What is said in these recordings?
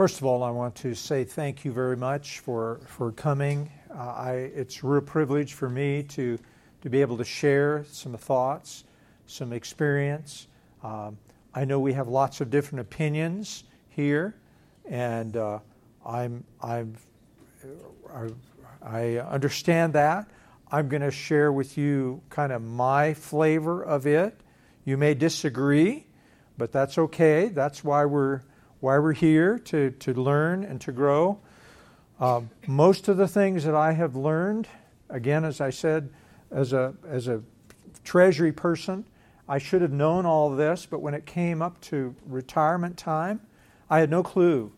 First of all, I want to say thank you very much for, for coming. Uh, I, it's a real privilege for me to, to be able to share some thoughts, some experience. Um, I know we have lots of different opinions here, and uh, I'm, I'm, I, I understand that. I'm going to share with you kind of my flavor of it. You may disagree, but that's okay. That's why we're why we're here to, to learn and to grow. Uh, most of the things that I have learned, again, as I said, as a, as a treasury person, I should have known all this, but when it came up to retirement time, I had no clue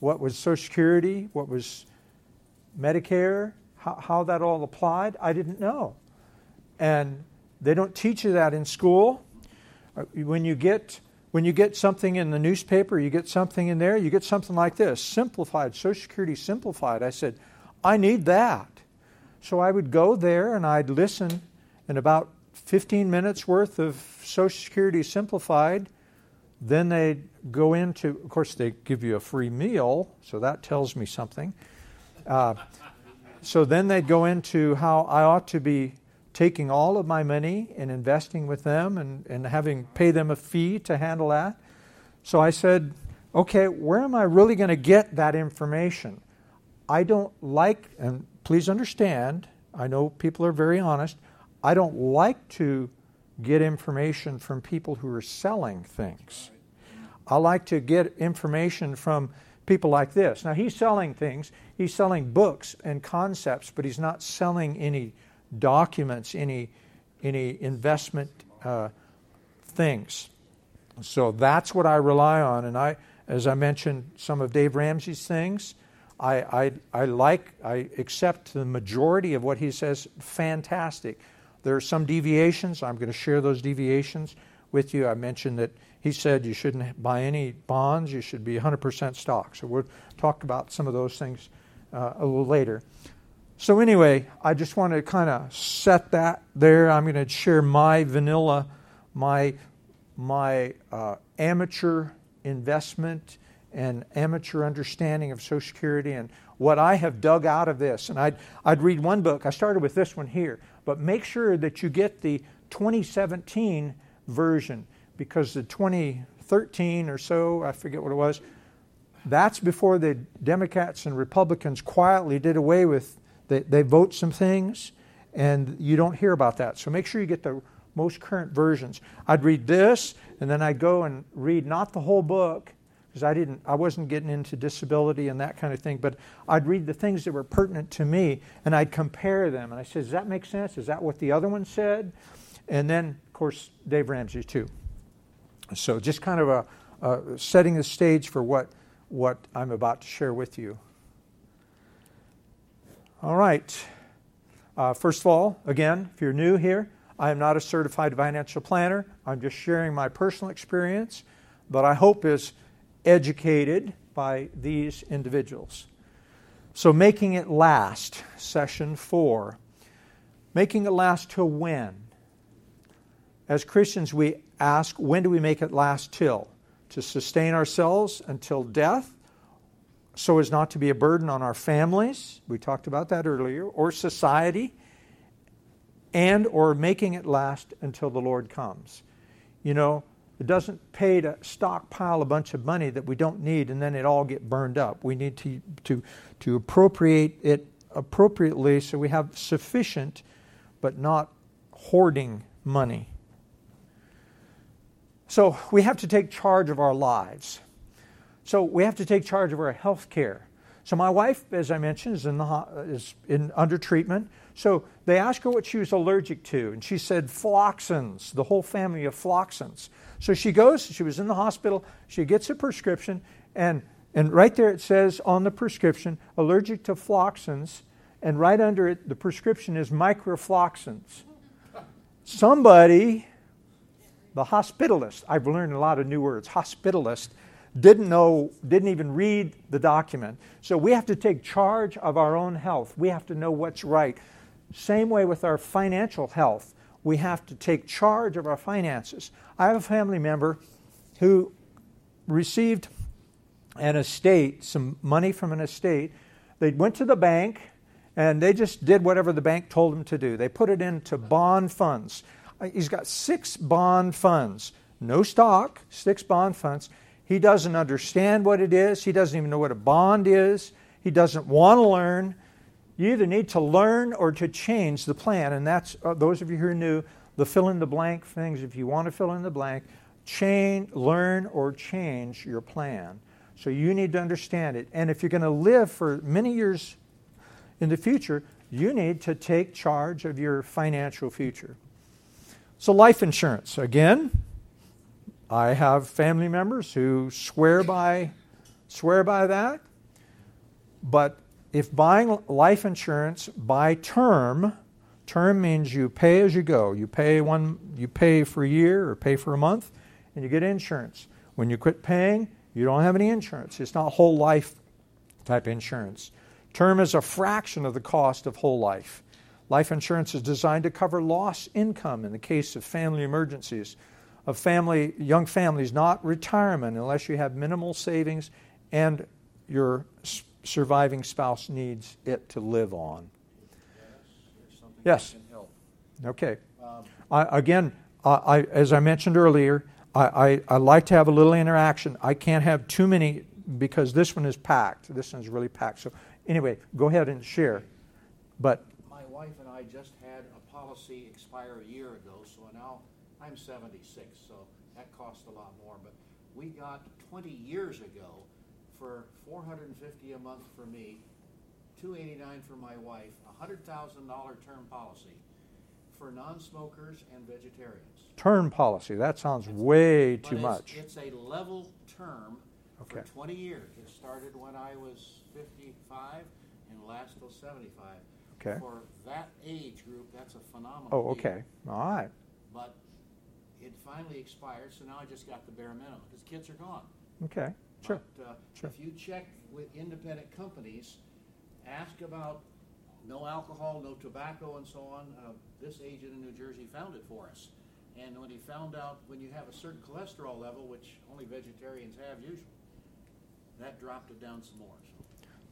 what was Social Security, what was Medicare, how, how that all applied. I didn't know. And they don't teach you that in school. Uh, when you get when you get something in the newspaper, you get something in there, you get something like this simplified, Social Security simplified. I said, I need that. So I would go there and I'd listen, and about 15 minutes worth of Social Security simplified. Then they'd go into, of course, they give you a free meal, so that tells me something. Uh, so then they'd go into how I ought to be taking all of my money and investing with them and, and having pay them a fee to handle that. So I said, okay, where am I really going to get that information? I don't like, and please understand, I know people are very honest, I don't like to get information from people who are selling things. I like to get information from people like this. Now, he's selling things, he's selling books and concepts, but he's not selling any documents, any, any investment uh, things. So that's what I rely on. And I, as I mentioned, some of Dave Ramsey's things, I, I, I like, I accept the majority of what he says, fantastic. There are some deviations. I'm going to share those deviations with you. I mentioned that he said you shouldn't buy any bonds, you should be 100% stock. So we'll talk about some of those things uh, a little later. So, anyway, I just want to kind of set that there. I'm going to share my vanilla, my, my uh, amateur investment and amateur understanding of Social Security and what I have dug out of this. And I'd, I'd read one book. I started with this one here. But make sure that you get the 2017 version because the 2013 or so, I forget what it was, that's before the Democrats and Republicans quietly did away with they, they vote some things, and you don't hear about that. So make sure you get the most current versions. I'd read this, and then I'd go and read not the whole book, because I didn't, I wasn't getting into disability and that kind of thing, but I'd read the things that were pertinent to me, and I'd compare them. And I said, "Does that make sense? Is that what the other one said?" And then, of course, Dave Ramsey too. So just kind of a, a setting the stage for what what I'm about to share with you. All right. Uh, first of all, again, if you're new here, I am not a certified financial planner. I'm just sharing my personal experience that I hope is educated by these individuals. So, making it last, session four. Making it last till when? As Christians, we ask, when do we make it last till? To sustain ourselves until death so as not to be a burden on our families we talked about that earlier or society and or making it last until the lord comes. You know it doesn't pay to stockpile a bunch of money that we don't need and then it all get burned up. We need to to to appropriate it appropriately so we have sufficient but not hoarding money. So we have to take charge of our lives so we have to take charge of our health care. So my wife, as I mentioned, is in the is in under treatment. So they asked her what she was allergic to, and she said floxins, the whole family of floxins. So she goes. She was in the hospital. She gets a prescription, and and right there it says on the prescription, allergic to floxins, and right under it, the prescription is microfloxins. Somebody, the hospitalist, I've learned a lot of new words. Hospitalist didn't know, didn't even read the document. So we have to take charge of our own health. We have to know what's right. Same way with our financial health. We have to take charge of our finances. I have a family member who received an estate, some money from an estate. They went to the bank and they just did whatever the bank told them to do. They put it into bond funds. Uh, he's got six bond funds, no stock, six bond funds. He doesn't understand what it is. He doesn't even know what a bond is. He doesn't want to learn. You either need to learn or to change the plan. And that's, uh, those of you who are new, the fill in the blank things, if you want to fill in the blank, change, learn or change your plan. So you need to understand it. And if you're going to live for many years in the future, you need to take charge of your financial future. So, life insurance. Again, I have family members who swear by, swear by that. But if buying life insurance by term, term means you pay as you go. You pay one, you pay for a year or pay for a month, and you get insurance. When you quit paying, you don't have any insurance. It's not whole life type insurance. Term is a fraction of the cost of whole life. Life insurance is designed to cover lost income in the case of family emergencies, of family, young families, not retirement unless you have minimal savings and your surviving spouse needs it to live on. Yes. Okay. Um, I, again, I, as I mentioned earlier, I, I, I like to have a little interaction. I can't have too many because this one is packed. This one is really packed. So anyway, go ahead and share. But my wife and I just had a policy expire a year ago, so I'm 76, so that cost a lot more. But we got 20 years ago for 450 a month for me, 289 for my wife, a $100,000 term policy for non-smokers and vegetarians. Term policy. That sounds way too it's, much. It's a level term okay. for 20 years. It started when I was 55 and lasts till 75. Okay. For that age group, that's a phenomenal. Oh, okay. Deal. All right. Finally expired, so now I just got the bare minimum because the kids are gone. Okay. Sure. But, uh, sure. If you check with independent companies, ask about no alcohol, no tobacco, and so on. Uh, this agent in New Jersey found it for us. And when he found out when you have a certain cholesterol level, which only vegetarians have usually, that dropped it down some more.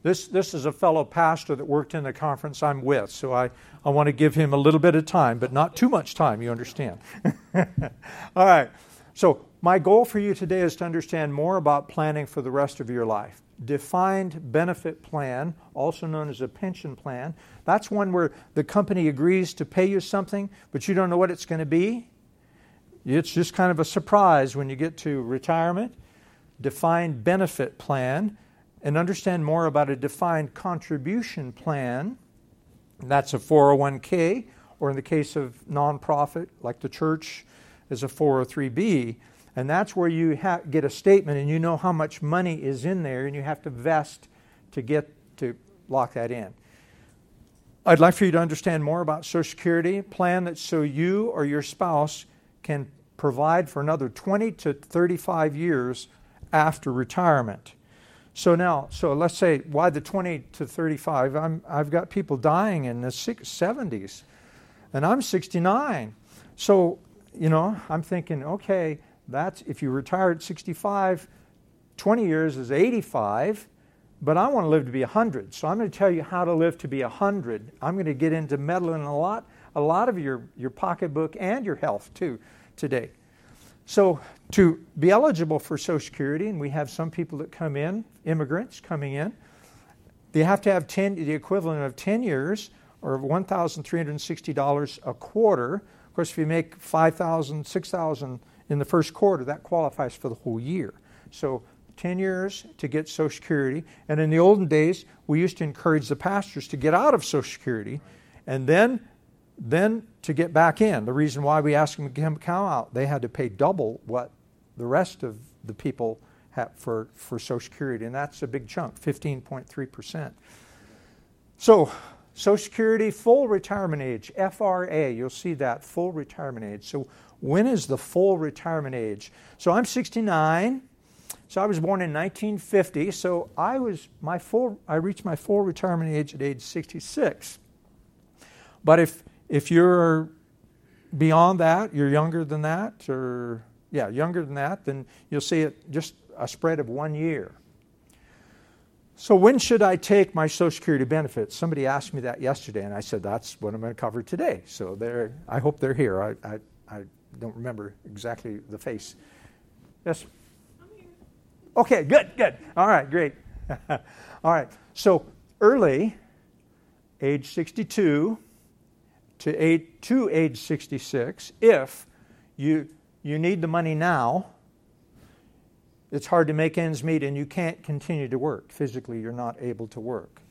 This, this is a fellow pastor that worked in the conference I'm with, so I, I want to give him a little bit of time, but not too much time, you understand. All right. So, my goal for you today is to understand more about planning for the rest of your life. Defined benefit plan, also known as a pension plan, that's one where the company agrees to pay you something, but you don't know what it's going to be. It's just kind of a surprise when you get to retirement. Defined benefit plan, and understand more about a defined contribution plan. That's a 401k, or in the case of nonprofit, like the church, is a 403b. And that's where you ha- get a statement and you know how much money is in there and you have to vest to get to lock that in. I'd like for you to understand more about Social Security plan that so you or your spouse can provide for another 20 to 35 years after retirement. So now, so let's say why the 20 to 35? I'm, I've got people dying in the 70s, and I'm 69. So you know, I'm thinking, okay, that's if you retire at 65, 20 years is 85, but I want to live to be 100. So I'm going to tell you how to live to be 100. I'm going to get into meddling a lot, a lot of your, your pocketbook and your health too today. So to be eligible for Social Security, and we have some people that come in, immigrants coming in, they have to have 10, the equivalent of 10 years or $1,360 a quarter of course, if you make 5,000, 6,000 in the first quarter, that qualifies for the whole year. So 10 years to get Social Security. And in the olden days, we used to encourage the pastors to get out of Social Security and then, then to get back in. The reason why we asked them to come out, they had to pay double what the rest of the people have for, for Social Security. And that's a big chunk, 15.3%. So Social Security full retirement age, FRA, you'll see that full retirement age. So, when is the full retirement age? So, I'm 69. So, I was born in 1950. So, I was my full I reached my full retirement age at age 66. But if if you're beyond that, you're younger than that or yeah, younger than that, then you'll see it just a spread of 1 year. So, when should I take my Social Security benefits? Somebody asked me that yesterday, and I said, that's what I'm going to cover today. So, they're, I hope they're here. I, I, I don't remember exactly the face. Yes? Okay, good, good. All right, great. All right, so early, age 62 to age, to age 66, if you, you need the money now, it's hard to make ends meet and you can't continue to work. Physically, you're not able to work.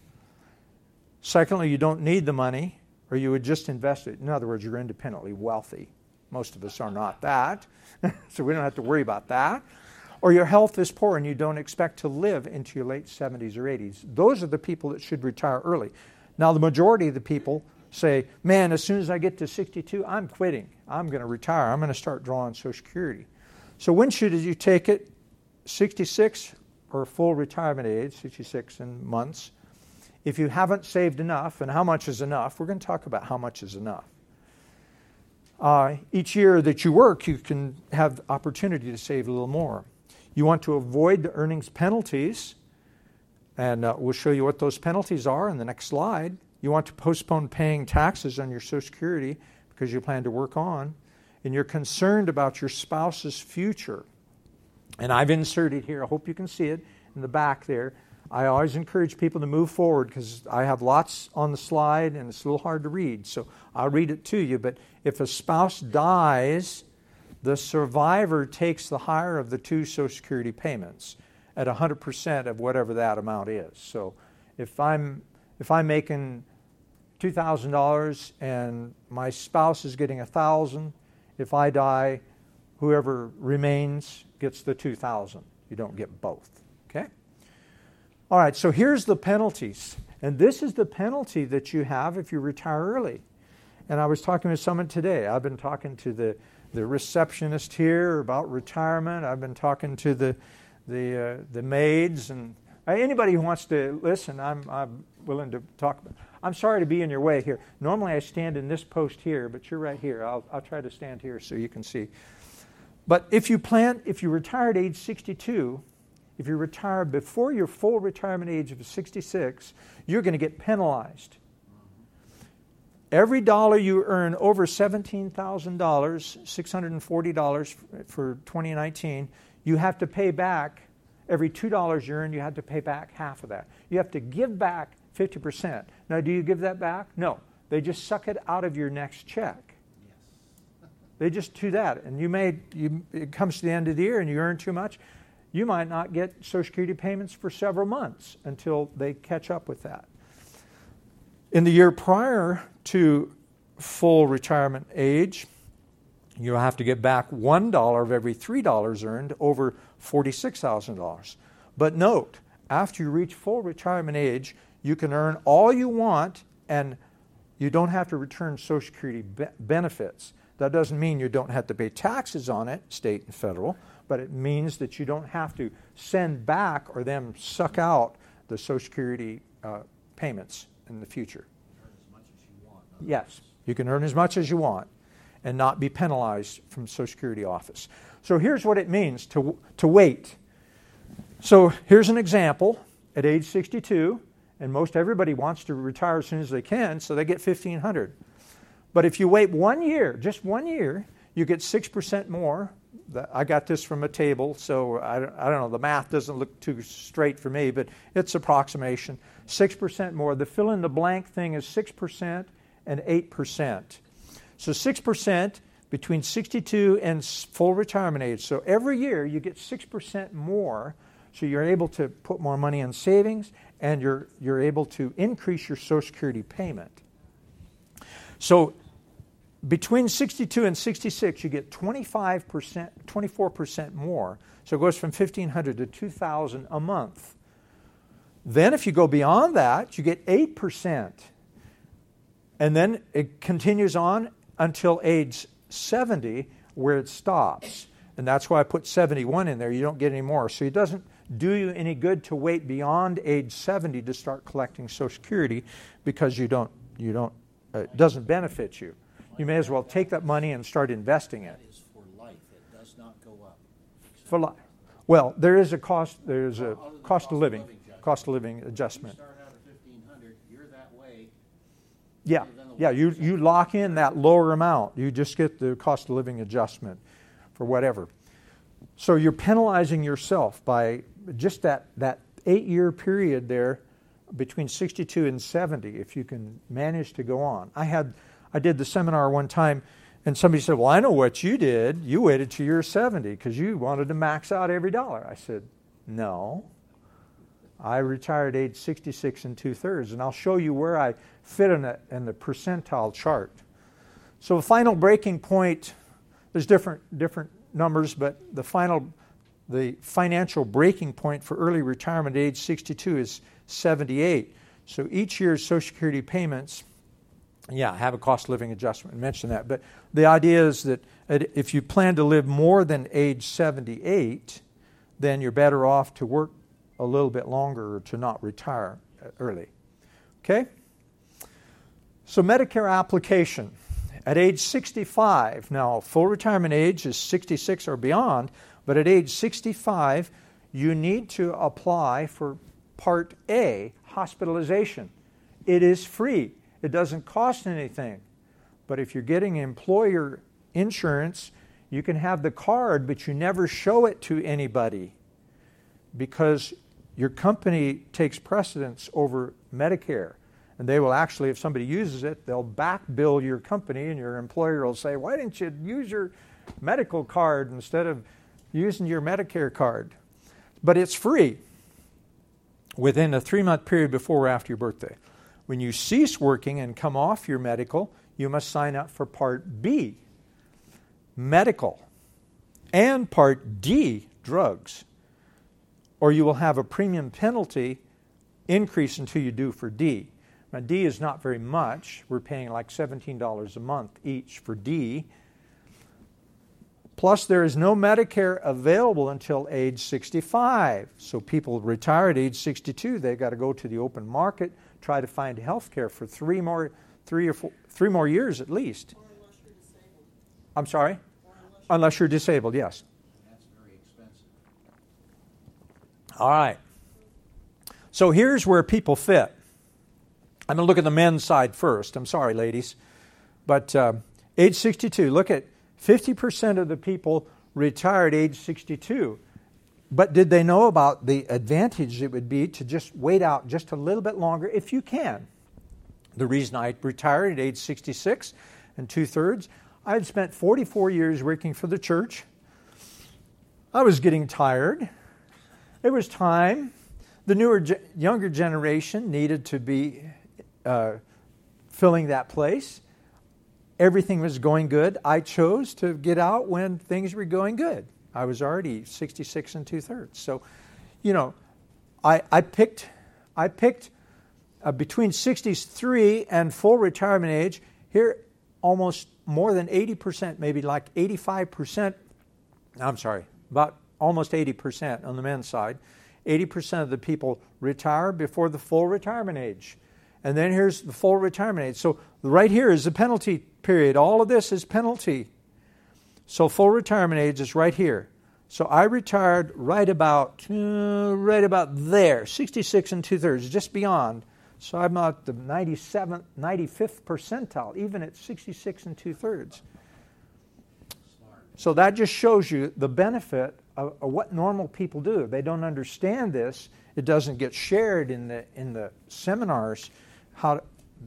Secondly, you don't need the money or you would just invest it. In other words, you're independently wealthy. Most of us are not that, so we don't have to worry about that. Or your health is poor and you don't expect to live into your late 70s or 80s. Those are the people that should retire early. Now, the majority of the people say, Man, as soon as I get to 62, I'm quitting. I'm going to retire. I'm going to start drawing Social Security. So, when should you take it? 66 or full retirement age, 66 in months. If you haven't saved enough, and how much is enough, we're going to talk about how much is enough. Uh, each year that you work, you can have opportunity to save a little more. You want to avoid the earnings penalties, and uh, we'll show you what those penalties are in the next slide. You want to postpone paying taxes on your Social Security because you plan to work on, and you're concerned about your spouse's future. And I've inserted here, I hope you can see it in the back there. I always encourage people to move forward because I have lots on the slide and it's a little hard to read. So I'll read it to you. But if a spouse dies, the survivor takes the higher of the two Social Security payments at 100% of whatever that amount is. So if I'm, if I'm making $2,000 and my spouse is getting 1000 if I die, whoever remains gets the 2000 You don't get both. Okay? All right, so here's the penalties. And this is the penalty that you have if you retire early. And I was talking with someone today. I've been talking to the, the receptionist here about retirement. I've been talking to the, the, uh, the maids. And uh, anybody who wants to listen, I'm, I'm willing to talk. About. I'm sorry to be in your way here. Normally I stand in this post here, but you're right here. I'll, I'll try to stand here so you can see. But if you plan, if you retire at age 62, if you retire before your full retirement age of 66, you're going to get penalized. Every dollar you earn over $17,000, $640 for 2019, you have to pay back. Every $2 you earn, you have to pay back half of that. You have to give back 50%. Now, do you give that back? No. They just suck it out of your next check. They just do that. And you may, you, it comes to the end of the year and you earn too much, you might not get Social Security payments for several months until they catch up with that. In the year prior to full retirement age, you'll have to get back $1 of every $3 earned over $46,000. But note, after you reach full retirement age, you can earn all you want and you don't have to return Social Security be- benefits. That doesn't mean you don't have to pay taxes on it, state and federal, but it means that you don't have to send back or them suck out the Social Security uh, payments in the future. Yes, you can earn as much as you want and not be penalized from Social Security office. So here's what it means to, to wait. So here's an example at age 62, and most everybody wants to retire as soon as they can, so they get 1500 but if you wait one year, just one year, you get 6% more. I got this from a table, so I don't, I don't know, the math doesn't look too straight for me, but it's approximation. 6% more. The fill in the blank thing is 6% and 8%. So 6% between 62 and full retirement age. So every year you get 6% more. So you're able to put more money in savings and you're, you're able to increase your Social Security payment. So between 62 and 66, you get 25%, 24% more. So it goes from 1500 to 2000 a month. Then if you go beyond that, you get 8%. And then it continues on until age 70 where it stops. And that's why I put 71 in there. You don't get any more. So it doesn't do you any good to wait beyond age 70 to start collecting Social Security because you don't, you don't uh, it doesn't benefit you. You may as well take that money and start investing it. That is for life. It does not go up. For life. Well, there is a cost. There's a than cost of living. Cost cost of living adjustment. Start out at fifteen hundred, you're that way. Yeah, yeah. You you lock in that lower amount. You just get the cost of living adjustment for whatever. So you're penalizing yourself by just that that eight year period there between 62 and 70 if you can manage to go on. I had I did the seminar one time and somebody said, "Well, I know what you did. You waited till you're 70 because you wanted to max out every dollar." I said, "No. I retired age 66 and two thirds, and I'll show you where I fit in, a, in the percentile chart." So, the final breaking point. There's different different numbers, but the final the financial breaking point for early retirement age 62 is 78. So each year's Social Security payments, yeah, have a cost of living adjustment. I mentioned that. But the idea is that if you plan to live more than age 78, then you're better off to work a little bit longer or to not retire uh, early. Okay? So, Medicare application at age 65. Now, full retirement age is 66 or beyond, but at age 65, you need to apply for Part A, hospitalization. It is free, it doesn't cost anything. But if you're getting employer insurance, you can have the card, but you never show it to anybody because your company takes precedence over Medicare. And they will actually, if somebody uses it, they'll back bill your company, and your employer will say, Why didn't you use your medical card instead of using your Medicare card? But it's free within a three month period before or after your birthday. When you cease working and come off your medical, you must sign up for Part B, medical, and Part D, drugs, or you will have a premium penalty increase until you do for D. Now, D is not very much. We're paying like $17 a month each for D. Plus, there is no Medicare available until age 65. So, people retire at age 62, they've got to go to the open market, try to find health care for three more, three or four, three more years at least. I'm sorry? Unless, unless you're disabled, yes. That's very expensive. All right. So, here's where people fit. I'm going to look at the men's side first. I'm sorry, ladies. But uh, age 62, look at 50% of the people retired age 62. But did they know about the advantage it would be to just wait out just a little bit longer if you can? The reason I retired at age 66 and two thirds, I had spent 44 years working for the church. I was getting tired. It was time. The newer, younger generation needed to be uh, filling that place everything was going good. I chose to get out when things were going good. I was already 66 and two thirds. So, you know, I, I picked, I picked uh, between 63 and full retirement age. Here, almost more than 80%, maybe like 85%. I'm sorry, about almost 80% on the men's side. 80% of the people retire before the full retirement age. And then here's the full retirement age. So right here is the penalty period. All of this is penalty. So full retirement age is right here. So I retired right about uh, right about there, 66 and two thirds, just beyond. So I'm at the 97th, 95th percentile, even at 66 and two thirds. So that just shows you the benefit of, of, what normal people do. They don't understand this. It doesn't get shared in the in the seminars. How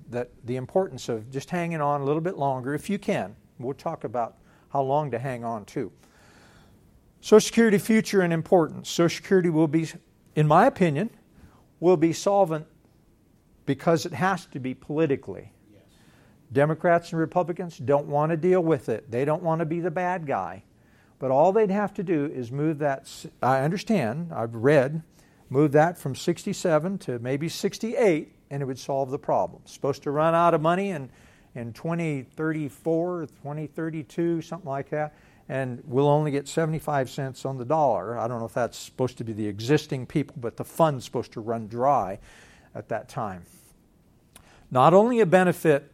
that the importance of just hanging on a little bit longer if you can. We'll talk about how long to hang on to. Social Security future and importance. Social Security will be, in my opinion, will be solvent because it has to be politically. Yes. Democrats and Republicans don't want to deal with it. They don't want to be the bad guy. But all they'd have to do is move that. I understand, I've read, move that from 67 to maybe 68 and it would solve the problem. Supposed to run out of money in, in 2034, 2032, something like that, and we'll only get 75 cents on the dollar. I don't know if that's supposed to be the existing people, but the fund's supposed to run dry at that time. Not only a benefit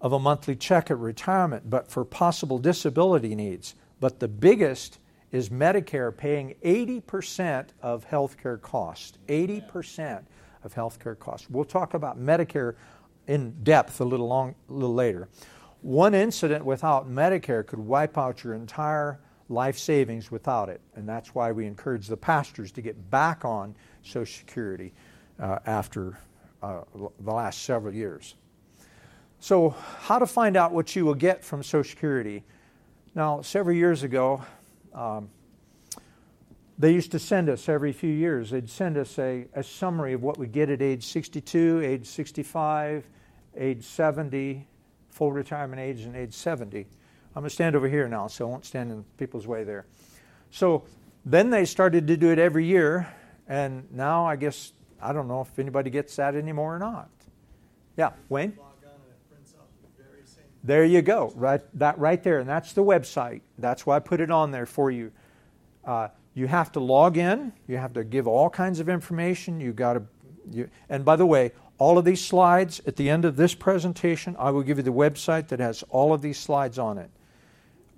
of a monthly check at retirement, but for possible disability needs. But the biggest is Medicare paying 80% of health care costs. 80% of health care costs. We'll talk about Medicare in depth a little, long, a little later. One incident without Medicare could wipe out your entire life savings without it. And that's why we encourage the pastors to get back on Social Security uh, after uh, the last several years. So, how to find out what you will get from Social Security? Now, several years ago, um, they used to send us every few years, they'd send us a, a summary of what we get at age 62, age 65, age 70, full retirement age, and age 70. I'm going to stand over here now, so I won't stand in people's way there. So then they started to do it every year, and now I guess, I don't know if anybody gets that anymore or not. Yeah, Wayne? There you go, right, that right there, and that's the website. That's why I put it on there for you. Uh, you have to log in. You have to give all kinds of information. You got to, you, and by the way, all of these slides at the end of this presentation, I will give you the website that has all of these slides on it.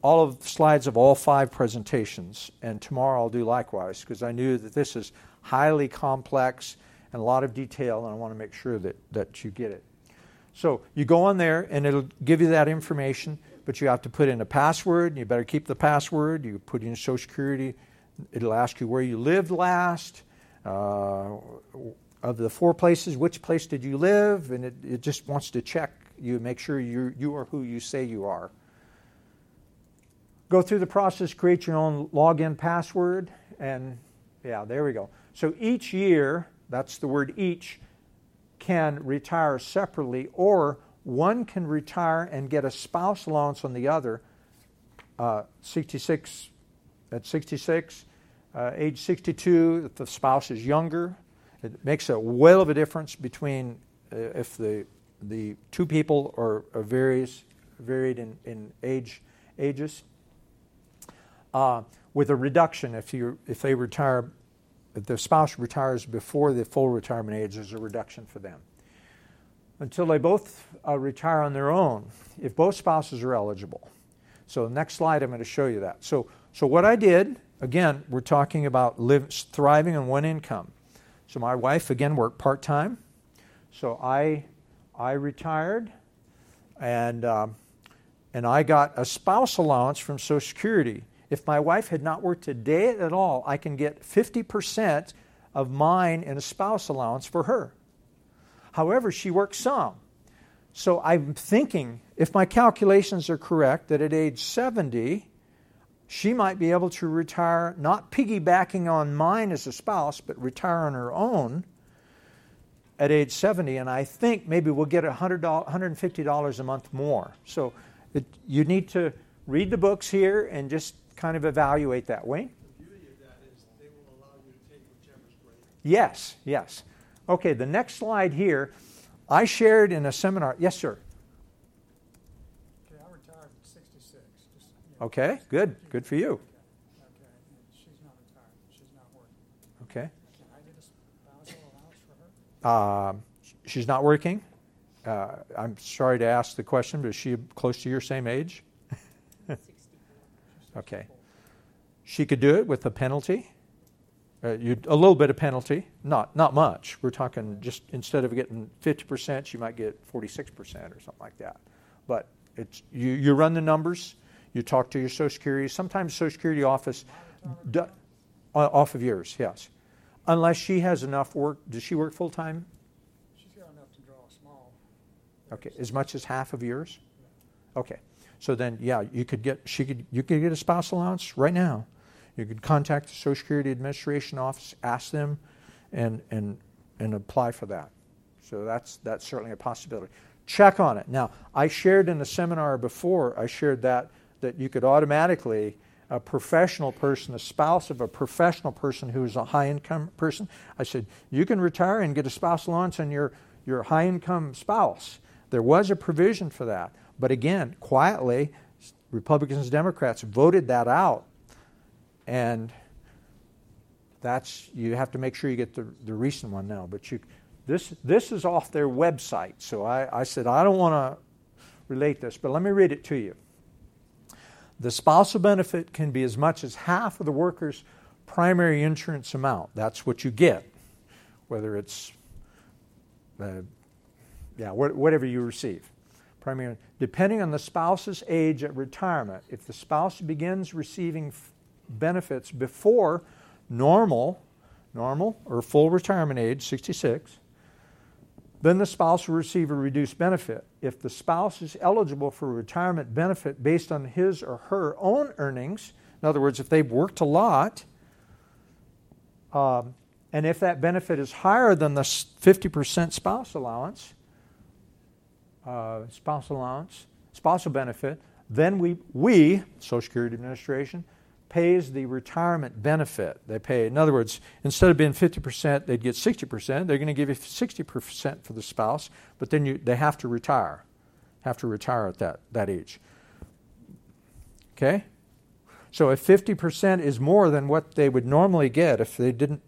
All of the slides of all five presentations, and tomorrow I'll do likewise because I knew that this is highly complex and a lot of detail, and I want to make sure that, that you get it. So you go on there, and it'll give you that information, but you have to put in a password, and you better keep the password. You put in Social Security It'll ask you where you lived last. Uh, of the four places, which place did you live? And it, it just wants to check you, make sure you you are who you say you are. Go through the process, create your own login password, and yeah, there we go. So each year, that's the word each, can retire separately, or one can retire and get a spouse allowance on the other. Uh, 66 at 66, uh, age 62, if the spouse is younger, it makes a whale of a difference between uh, if the the two people are, are various, varied in, in age ages. Uh, with a reduction, if you if they retire, if the spouse retires before the full retirement age, there's a reduction for them. Until they both uh, retire on their own, if both spouses are eligible. So next slide, I'm going to show you that. So so what I did Again, we're talking about live, thriving on one income. So my wife again worked part time. So I I retired, and um, and I got a spouse allowance from Social Security. If my wife had not worked a day at all, I can get 50% of mine in a spouse allowance for her. However, she worked some. So I'm thinking, if my calculations are correct, that at age 70, she might be able to retire, not piggybacking on mine as a spouse, but retire on her own at age 70. And I think maybe we'll get $100, $150 a month more. So it, you need to read the books here and just kind of evaluate that. Wayne? Yes, yes. Okay, the next slide here, I shared in a seminar. Yes, sir. Okay, good. Good for you. Okay. Uh, she's not working. Uh, I'm sorry to ask the question, but is she close to your same age? okay. She could do it with a penalty. Uh, a little bit of penalty, not not much. We're talking just instead of getting 50%, she might get 46% or something like that. But it's you, you run the numbers. You talk to your Social Security. Sometimes Social Security office, do, uh, off of yours, yes. Unless she has enough work. Does she work full time? She's got enough to draw a small. Okay, as much as half of yours. Okay, so then yeah, you could get she could you could get a spouse allowance right now. You could contact the Social Security Administration office, ask them, and and and apply for that. So that's that's certainly a possibility. Check on it. Now, I shared in a seminar before. I shared that that you could automatically a professional person, a spouse of a professional person who is a high income person. I said, you can retire and get a spouse allowance on your, your high income spouse. There was a provision for that. But again, quietly, Republicans and Democrats voted that out. And that's you have to make sure you get the, the recent one now. But you this this is off their website. So I, I said I don't want to relate this, but let me read it to you. The spousal benefit can be as much as half of the worker's primary insurance amount. That's what you get, whether it's, uh, yeah, whatever you receive. Primary, depending on the spouse's age at retirement. If the spouse begins receiving f- benefits before normal, normal or full retirement age, 66, then the spouse will receive a reduced benefit. If the spouse is eligible for a retirement benefit based on his or her own earnings, in other words, if they've worked a lot, um, and if that benefit is higher than the 50% spouse allowance, uh, spouse allowance, spousal benefit, then we, we, Social Security Administration, pays the retirement benefit. They pay, in other words, instead of being 50%, they'd get 60%. They're going to give you 60% for the spouse, but then you, they have to retire, have to retire at that, that age. Okay? So if 50% is more than what they would normally get if they didn't,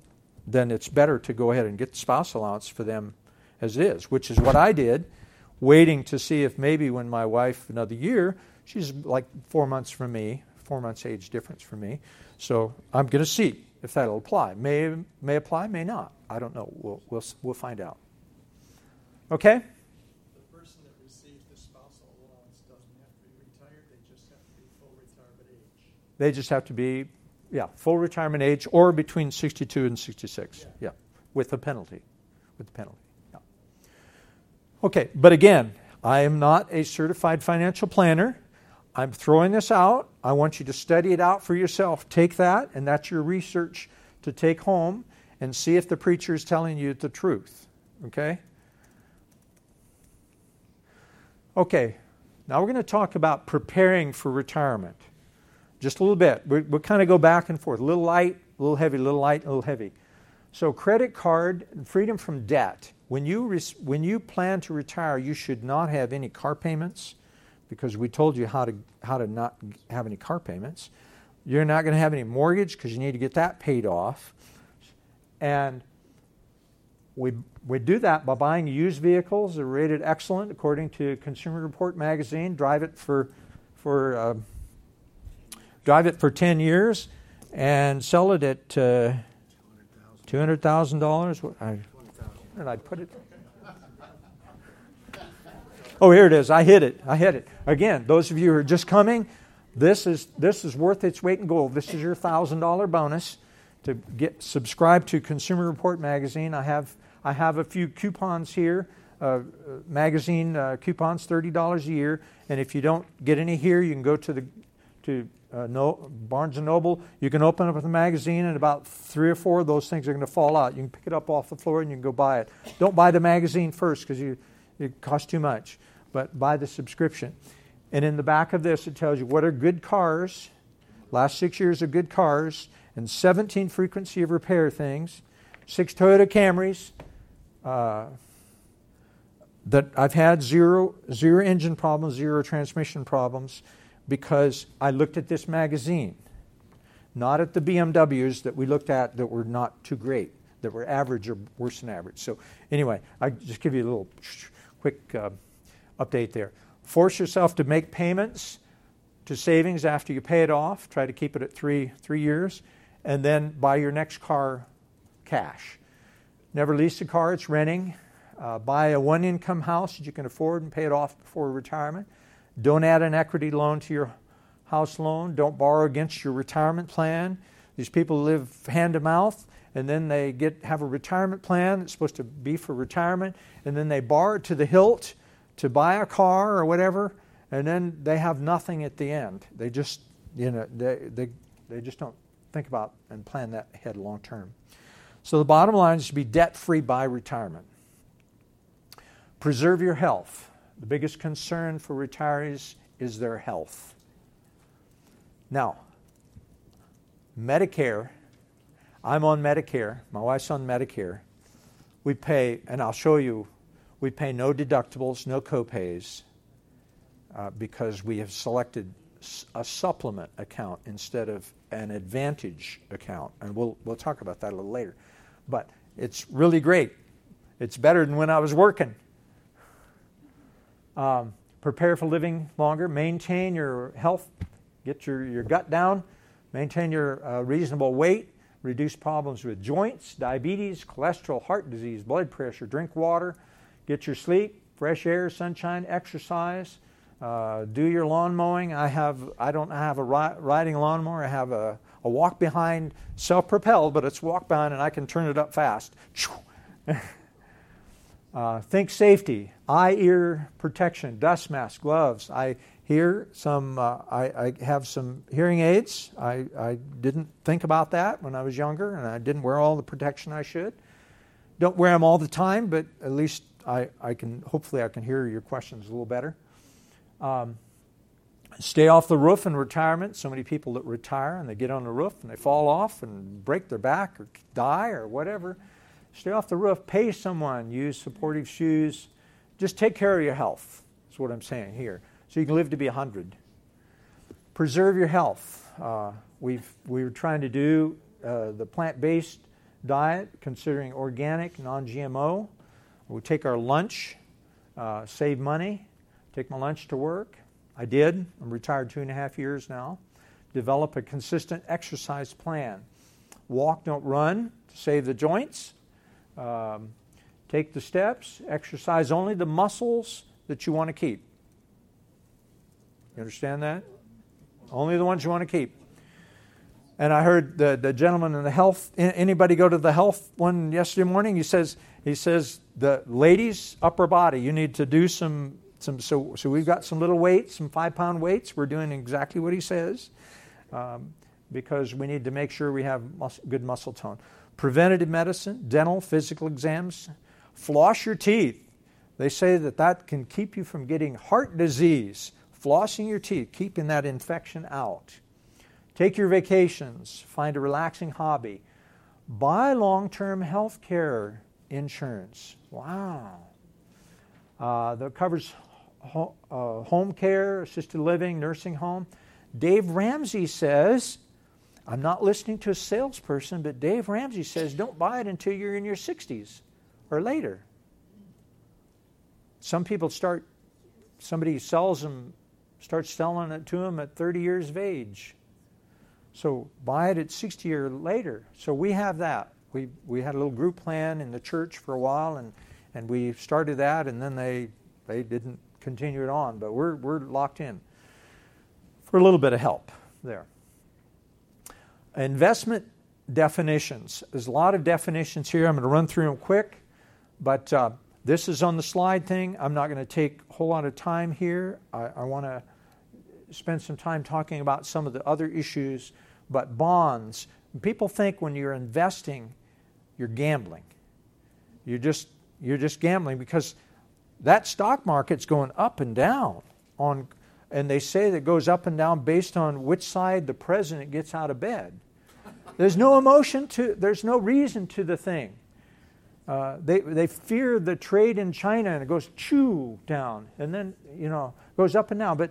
then it's better to go ahead and get the spouse allowance for them as is, which is what I did, waiting to see if maybe when my wife, another year, she's like four months from me, four months age difference for me. So I'm going to see if that'll apply. May may apply, may not. I don't know. We'll we'll we'll find out. Okay. The person that receives the spousal allowance doesn't have to be retired. They just have to be full retirement age. They just have to be, yeah, full retirement age or between 62 and 66. Yeah, yeah with a penalty, with the penalty. Yeah. Okay, but again, I am not a certified financial planner. I'm throwing this out. I want you to study it out for yourself. Take that, and that's your research to take home and see if the preacher is telling you the truth. Okay? Okay, now we're going to talk about preparing for retirement. Just a little bit. we we'll kind of go back and forth. A little light, a little heavy, a little light, a little heavy. So, credit card, freedom from debt. When you, res- when you plan to retire, you should not have any car payments because we told you how to, how to not have any car payments. You're not going to have any mortgage because you need to get that paid off. And we, we do that by buying used vehicles that are rated excellent according to Consumer Report magazine. Drive it for, for, uh, drive it for 10 years and sell it at uh, $200,000. I, and I put it Oh, here it is. I hit it. I hit it. Again, those of you who are just coming, this is this is worth its weight in gold. This is your thousand dollar bonus to get subscribe to Consumer Report magazine. I have I have a few coupons here, uh, magazine uh, coupons, thirty dollars a year. And if you don't get any here, you can go to the to uh, no, Barnes and Noble. You can open up the magazine, and about three or four of those things are going to fall out. You can pick it up off the floor and you can go buy it. Don't buy the magazine first because you it costs too much but buy the subscription. And in the back of this, it tells you what are good cars, last six years of good cars, and 17 frequency of repair things, six Toyota Camrys uh, that I've had zero, zero engine problems, zero transmission problems, because I looked at this magazine, not at the BMWs that we looked at that were not too great, that were average or worse than average. So, anyway, I just give you a little quick. Uh, update there. Force yourself to make payments to savings after you pay it off. Try to keep it at three, three years. And then buy your next car cash. Never lease a car, it's renting. Uh, buy a one income house that you can afford and pay it off before retirement. Don't add an equity loan to your house loan. Don't borrow against your retirement plan. These people live hand to mouth and then they get have a retirement plan that's supposed to be for retirement and then they borrow to the hilt to buy a car or whatever, and then they have nothing at the end. They just, you know, they, they, they just don't think about and plan that ahead long term. So the bottom line is to be debt free by retirement. Preserve your health. The biggest concern for retirees is their health. Now, Medicare, I'm on Medicare, my wife's on Medicare. We pay, and I'll show you we pay no deductibles, no copays, uh, because we have selected a supplement account instead of an advantage account. And we'll, we'll talk about that a little later. But it's really great. It's better than when I was working. Um, prepare for living longer. Maintain your health get your, your gut down, maintain your uh, reasonable weight, reduce problems with joints, diabetes, cholesterol, heart disease, blood pressure, drink water, get your sleep, fresh air, sunshine, exercise. Uh, do your lawn mowing. I have I don't have a ri- riding lawnmower. I have a, a walk behind, self-propelled, but it's walk behind, and I can turn it up fast. uh, think safety, eye ear protection, dust mask, gloves. I hear some. Uh, I, I, have some hearing aids. I, I didn't think about that when I was younger, and I didn't wear all the protection I should. Don't wear them all the time, but at least I, I can. Hopefully, I can hear your questions a little better. Um, stay off the roof in retirement. So many people that retire and they get on the roof and they fall off and break their back or die or whatever. Stay off the roof. Pay someone. Use supportive shoes. Just take care of your health. That's what I'm saying here. So you can live to be 100. Preserve your health. Uh, we've, we were trying to do uh, the plant based diet, considering organic, non GMO. We take our lunch, uh, save money, take my lunch to work. I did. I'm retired two and a half years now. Develop a consistent exercise plan. Walk, don't run to save the joints. Um, take the steps. Exercise only the muscles that you want to keep. You understand that? Only the ones you want to keep. And I heard the, the gentleman in the health. Anybody go to the health one yesterday morning? He says he says the ladies upper body. You need to do some some, so, so we've got some little weights, some five pound weights. We're doing exactly what he says um, because we need to make sure we have mus- good muscle tone. Preventative medicine, dental, physical exams, floss your teeth. They say that that can keep you from getting heart disease. Flossing your teeth, keeping that infection out. Take your vacations, find a relaxing hobby. Buy long term health care insurance. Wow. Uh, that covers uh, home care, assisted living, nursing home. Dave Ramsey says, I'm not listening to a salesperson, but Dave Ramsey says don't buy it until you're in your 60s or later. Some people start, somebody sells them, starts selling it to them at 30 years of age. So buy it at 60 or later. So we have that. We, we had a little group plan in the church for a while, and, and we started that, and then they, they didn't continue it on, but we're, we're locked in for a little bit of help there. Investment definitions. There's a lot of definitions here. I'm going to run through them quick, but uh, this is on the slide thing. I'm not going to take a whole lot of time here. I, I want to spend some time talking about some of the other issues, but bonds. People think when you're investing, you're gambling. You're just you're just gambling because that stock market's going up and down on and they say that it goes up and down based on which side the president gets out of bed. There's no emotion to there's no reason to the thing. Uh, they, they fear the trade in China and it goes chew down and then you know goes up and down. But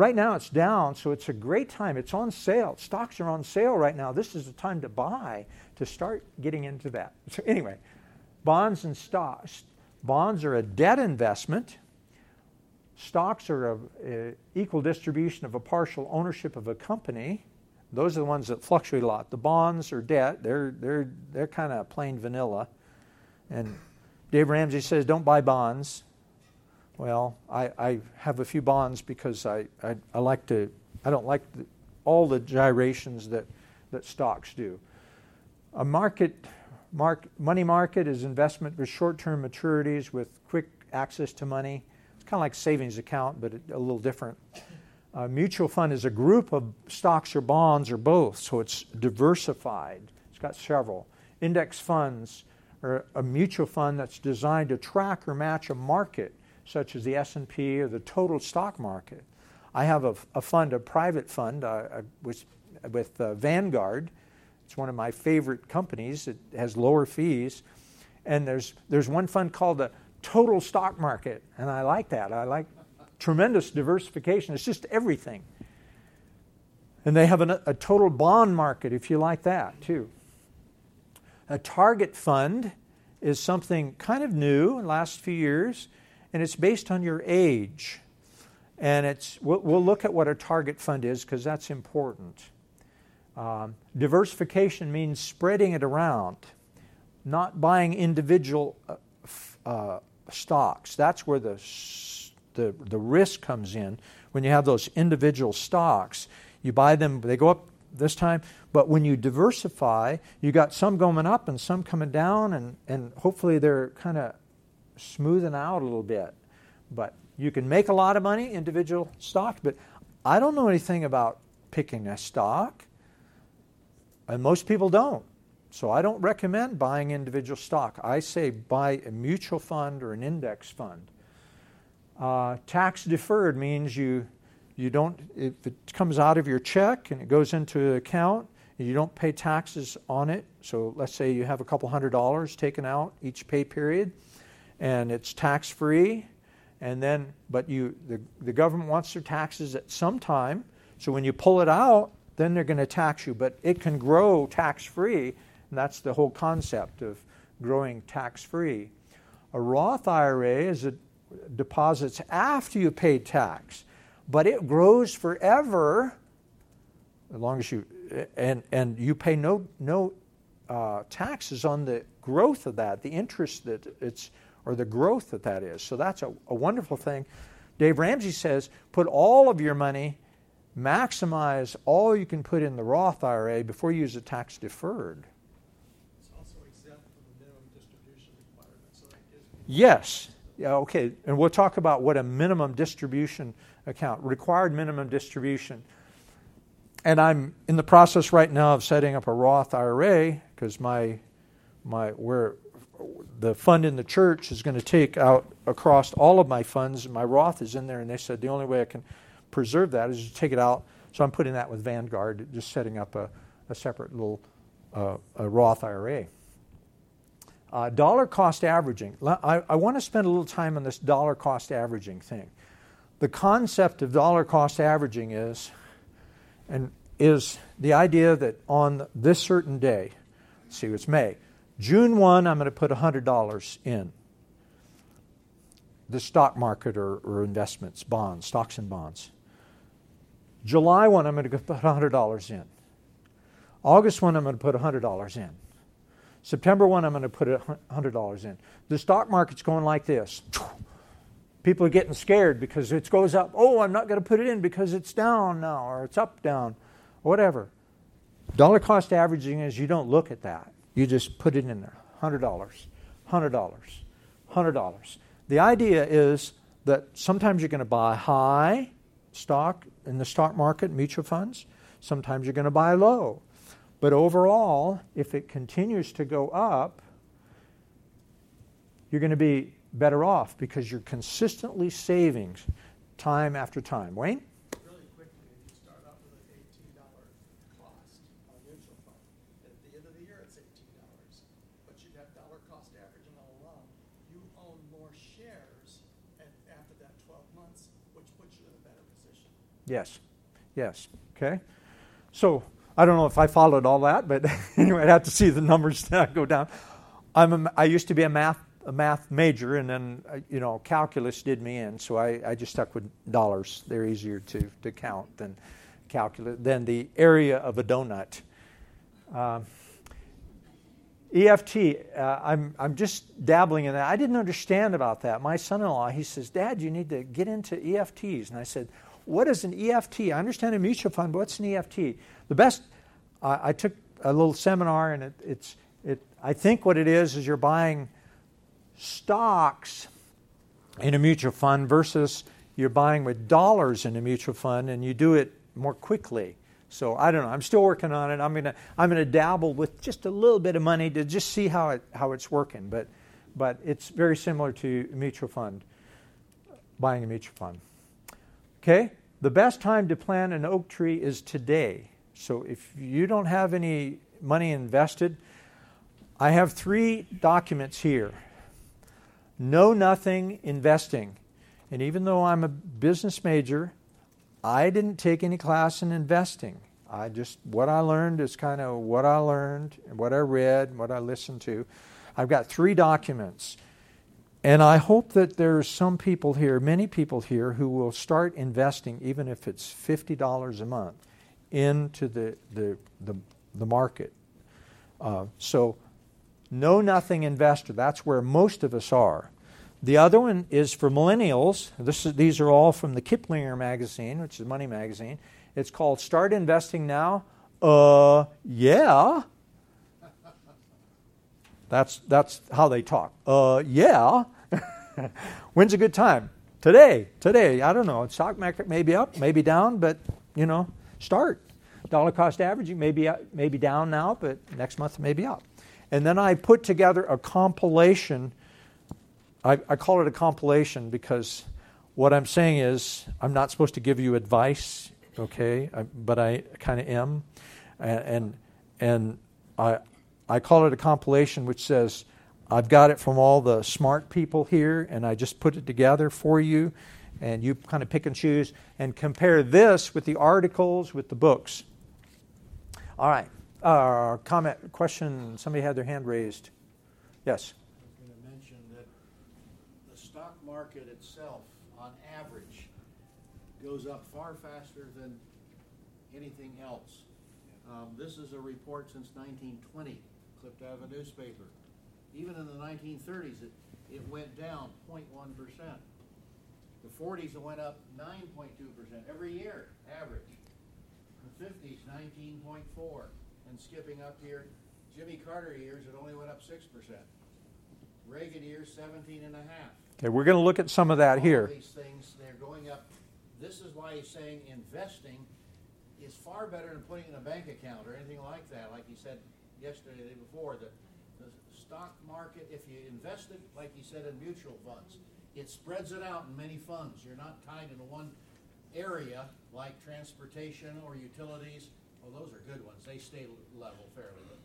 right now it's down, so it's a great time. It's on sale. Stocks are on sale right now. This is the time to buy to start getting into that. So anyway, bonds and stocks Bonds are a debt investment. Stocks are an uh, equal distribution of a partial ownership of a company. Those are the ones that fluctuate a lot. The bonds are debt. They're, they're, they're kind of plain vanilla. And Dave Ramsey says, don't buy bonds. Well, I, I have a few bonds because I, I, I like to, I don't like the, all the gyrations that, that stocks do. A market Mark, money market is investment with short term maturities with quick access to money. It's kind of like savings account, but a little different. A mutual fund is a group of stocks or bonds or both, so it's diversified. It's got several. Index funds are a mutual fund that's designed to track or match a market, such as the S&P or the total stock market. I have a, a fund, a private fund, uh, with, with uh, Vanguard, it's one of my favorite companies. It has lower fees. And there's, there's one fund called the Total Stock Market, and I like that. I like tremendous diversification. It's just everything. And they have an, a total bond market, if you like that, too. A target fund is something kind of new in the last few years, and it's based on your age. And it's, we'll, we'll look at what a target fund is because that's important. Um, diversification means spreading it around, not buying individual uh, uh, stocks. That's where the, the, the risk comes in. When you have those individual stocks, you buy them, they go up this time, but when you diversify, you got some going up and some coming down, and, and hopefully they're kind of smoothing out a little bit. But you can make a lot of money, individual stocks, but I don't know anything about picking a stock, and most people don't. So I don't recommend buying individual stock. I say buy a mutual fund or an index fund. Uh, tax deferred means you you don't if it comes out of your check and it goes into an account you don't pay taxes on it. So let's say you have a couple hundred dollars taken out each pay period, and it's tax free, and then but you the, the government wants their taxes at some time. So when you pull it out, then they're going to tax you. But it can grow tax free and that's the whole concept of growing tax free. A Roth IRA is a deposits after you pay tax, but it grows forever as long as you and and you pay no no uh, taxes on the growth of that, the interest that it's or the growth that that is. So that's a, a wonderful thing. Dave Ramsey says put all of your money, maximize all you can put in the Roth IRA before you use a tax deferred. Yes. Yeah, okay. And we'll talk about what a minimum distribution account, required minimum distribution. And I'm in the process right now of setting up a Roth IRA because my my where the fund in the church is going to take out across all of my funds. My Roth is in there, and they said the only way I can preserve that is to take it out. So I'm putting that with Vanguard, just setting up a, a separate little uh, a Roth IRA. Uh, dollar cost averaging. I, I want to spend a little time on this dollar cost averaging thing. The concept of dollar cost averaging is, and is the idea that on this certain day, see, it's May, June 1, I'm going to put $100 in the stock market or, or investments, bonds, stocks and bonds. July 1, I'm going to put $100 in. August 1, I'm going to put $100 in. September 1, I'm going to put $100 in. The stock market's going like this. People are getting scared because it goes up. Oh, I'm not going to put it in because it's down now, or it's up, down, whatever. Dollar cost averaging is you don't look at that. You just put it in there $100, $100, $100. The idea is that sometimes you're going to buy high stock in the stock market, mutual funds. Sometimes you're going to buy low. But overall, if it continues to go up, you're going to be better off because you're consistently saving time after time. Wayne? Really quickly, if you start out with an $18 cost on a mutual fund, at the end of the year it's $18, but you'd have dollar cost averaging all along. You own more shares after that 12 months, which puts you in a better position. Yes, yes, okay. So I don't know if I followed all that, but anyway, I'd have to see the numbers go down. I'm a, I used to be a math a math major, and then uh, you know calculus did me in, so I, I just stuck with dollars. They're easier to, to count than calculus than the area of a donut. Uh, EFT, uh, I'm, I'm just dabbling in that. I didn't understand about that. My son in law, he says, Dad, you need to get into EFTs. And I said, What is an EFT? I understand a mutual fund, but what's an EFT? The best, uh, I took a little seminar, and it, it's, it, I think what it is is you're buying stocks in a mutual fund versus you're buying with dollars in a mutual fund, and you do it more quickly. So I don't know. I'm still working on it. I'm gonna I'm gonna dabble with just a little bit of money to just see how it how it's working. But but it's very similar to mutual fund, buying a mutual fund. Okay. The best time to plant an oak tree is today. So if you don't have any money invested, I have three documents here. Know nothing investing. And even though I'm a business major, I didn't take any class in investing. I just, what I learned is kind of what I learned, and what I read, what I listened to. I've got three documents. And I hope that there's some people here, many people here, who will start investing, even if it's $50 a month, into the, the, the, the market. Uh, so, know nothing investor, that's where most of us are. The other one is for millennials. Is, these are all from the Kiplinger magazine, which is Money Magazine. It's called Start Investing Now. Uh, yeah. That's, that's how they talk. Uh, yeah. When's a good time? Today. Today. I don't know. Stock market may be up, maybe down, but, you know, start. Dollar cost averaging may be, maybe down now, but next month may be up. And then I put together a compilation. I, I call it a compilation because what I'm saying is I'm not supposed to give you advice, okay, I, but I kind of am. And, and, and I, I call it a compilation which says, I've got it from all the smart people here, and I just put it together for you, and you kind of pick and choose and compare this with the articles, with the books. All right. Uh, comment, question. Somebody had their hand raised. Yes. I was going to mention that the stock market itself, on average, goes up far faster than anything else. Um, this is a report since 1920 clipped out of a newspaper. Even in the 1930s, it, it went down 0.1%. The 40s, it went up 9.2% every year, average. The 50s, 19.4. And skipping up here, Jimmy Carter years, it only went up 6%. Reagan years, 17 and a half. Okay, we're going to look at some of that All here. Of these things, they're going up. This is why he's saying investing is far better than putting in a bank account or anything like that. Like he said, yesterday, the day before, the, the stock market, if you invest it, like you said, in mutual funds, it spreads it out in many funds. You're not tied into one area like transportation or utilities. Well, those are good ones. They stay level fairly. But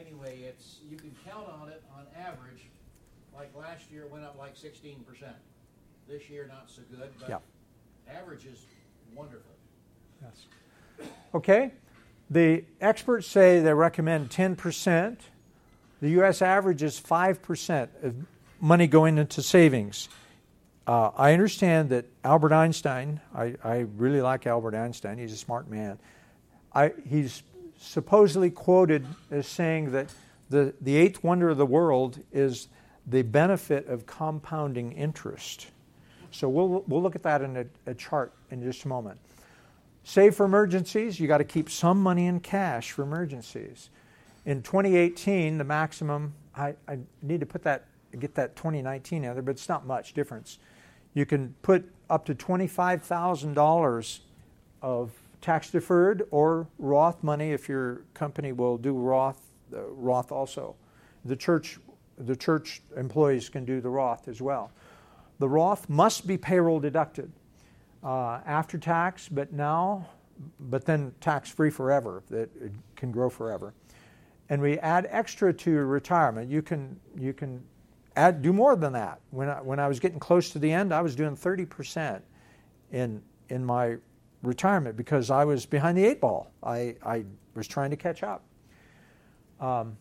anyway, it's you can count on it on average. Like last year, it went up like 16%. This year, not so good, but Yeah. average is wonderful. Yes. Okay. The experts say they recommend 10%. The U.S. average is 5% of money going into savings. Uh, I understand that Albert Einstein, I, I really like Albert Einstein, he's a smart man. I, he's supposedly quoted as saying that the, the eighth wonder of the world is the benefit of compounding interest. So we'll, we'll look at that in a, a chart in just a moment. Save for emergencies. You got to keep some money in cash for emergencies. In 2018, the maximum, I, I need to put that, get that 2019 out there, but it's not much difference. You can put up to $25,000 of tax deferred or Roth money if your company will do Roth, uh, Roth also. The church, the church employees can do the Roth as well. The Roth must be payroll deducted uh, after tax, but now, but then tax free forever. That it can grow forever. And we add extra to your retirement. You can you can add do more than that. When I, when I was getting close to the end, I was doing thirty percent in in my retirement because I was behind the eight ball. I I was trying to catch up. Um,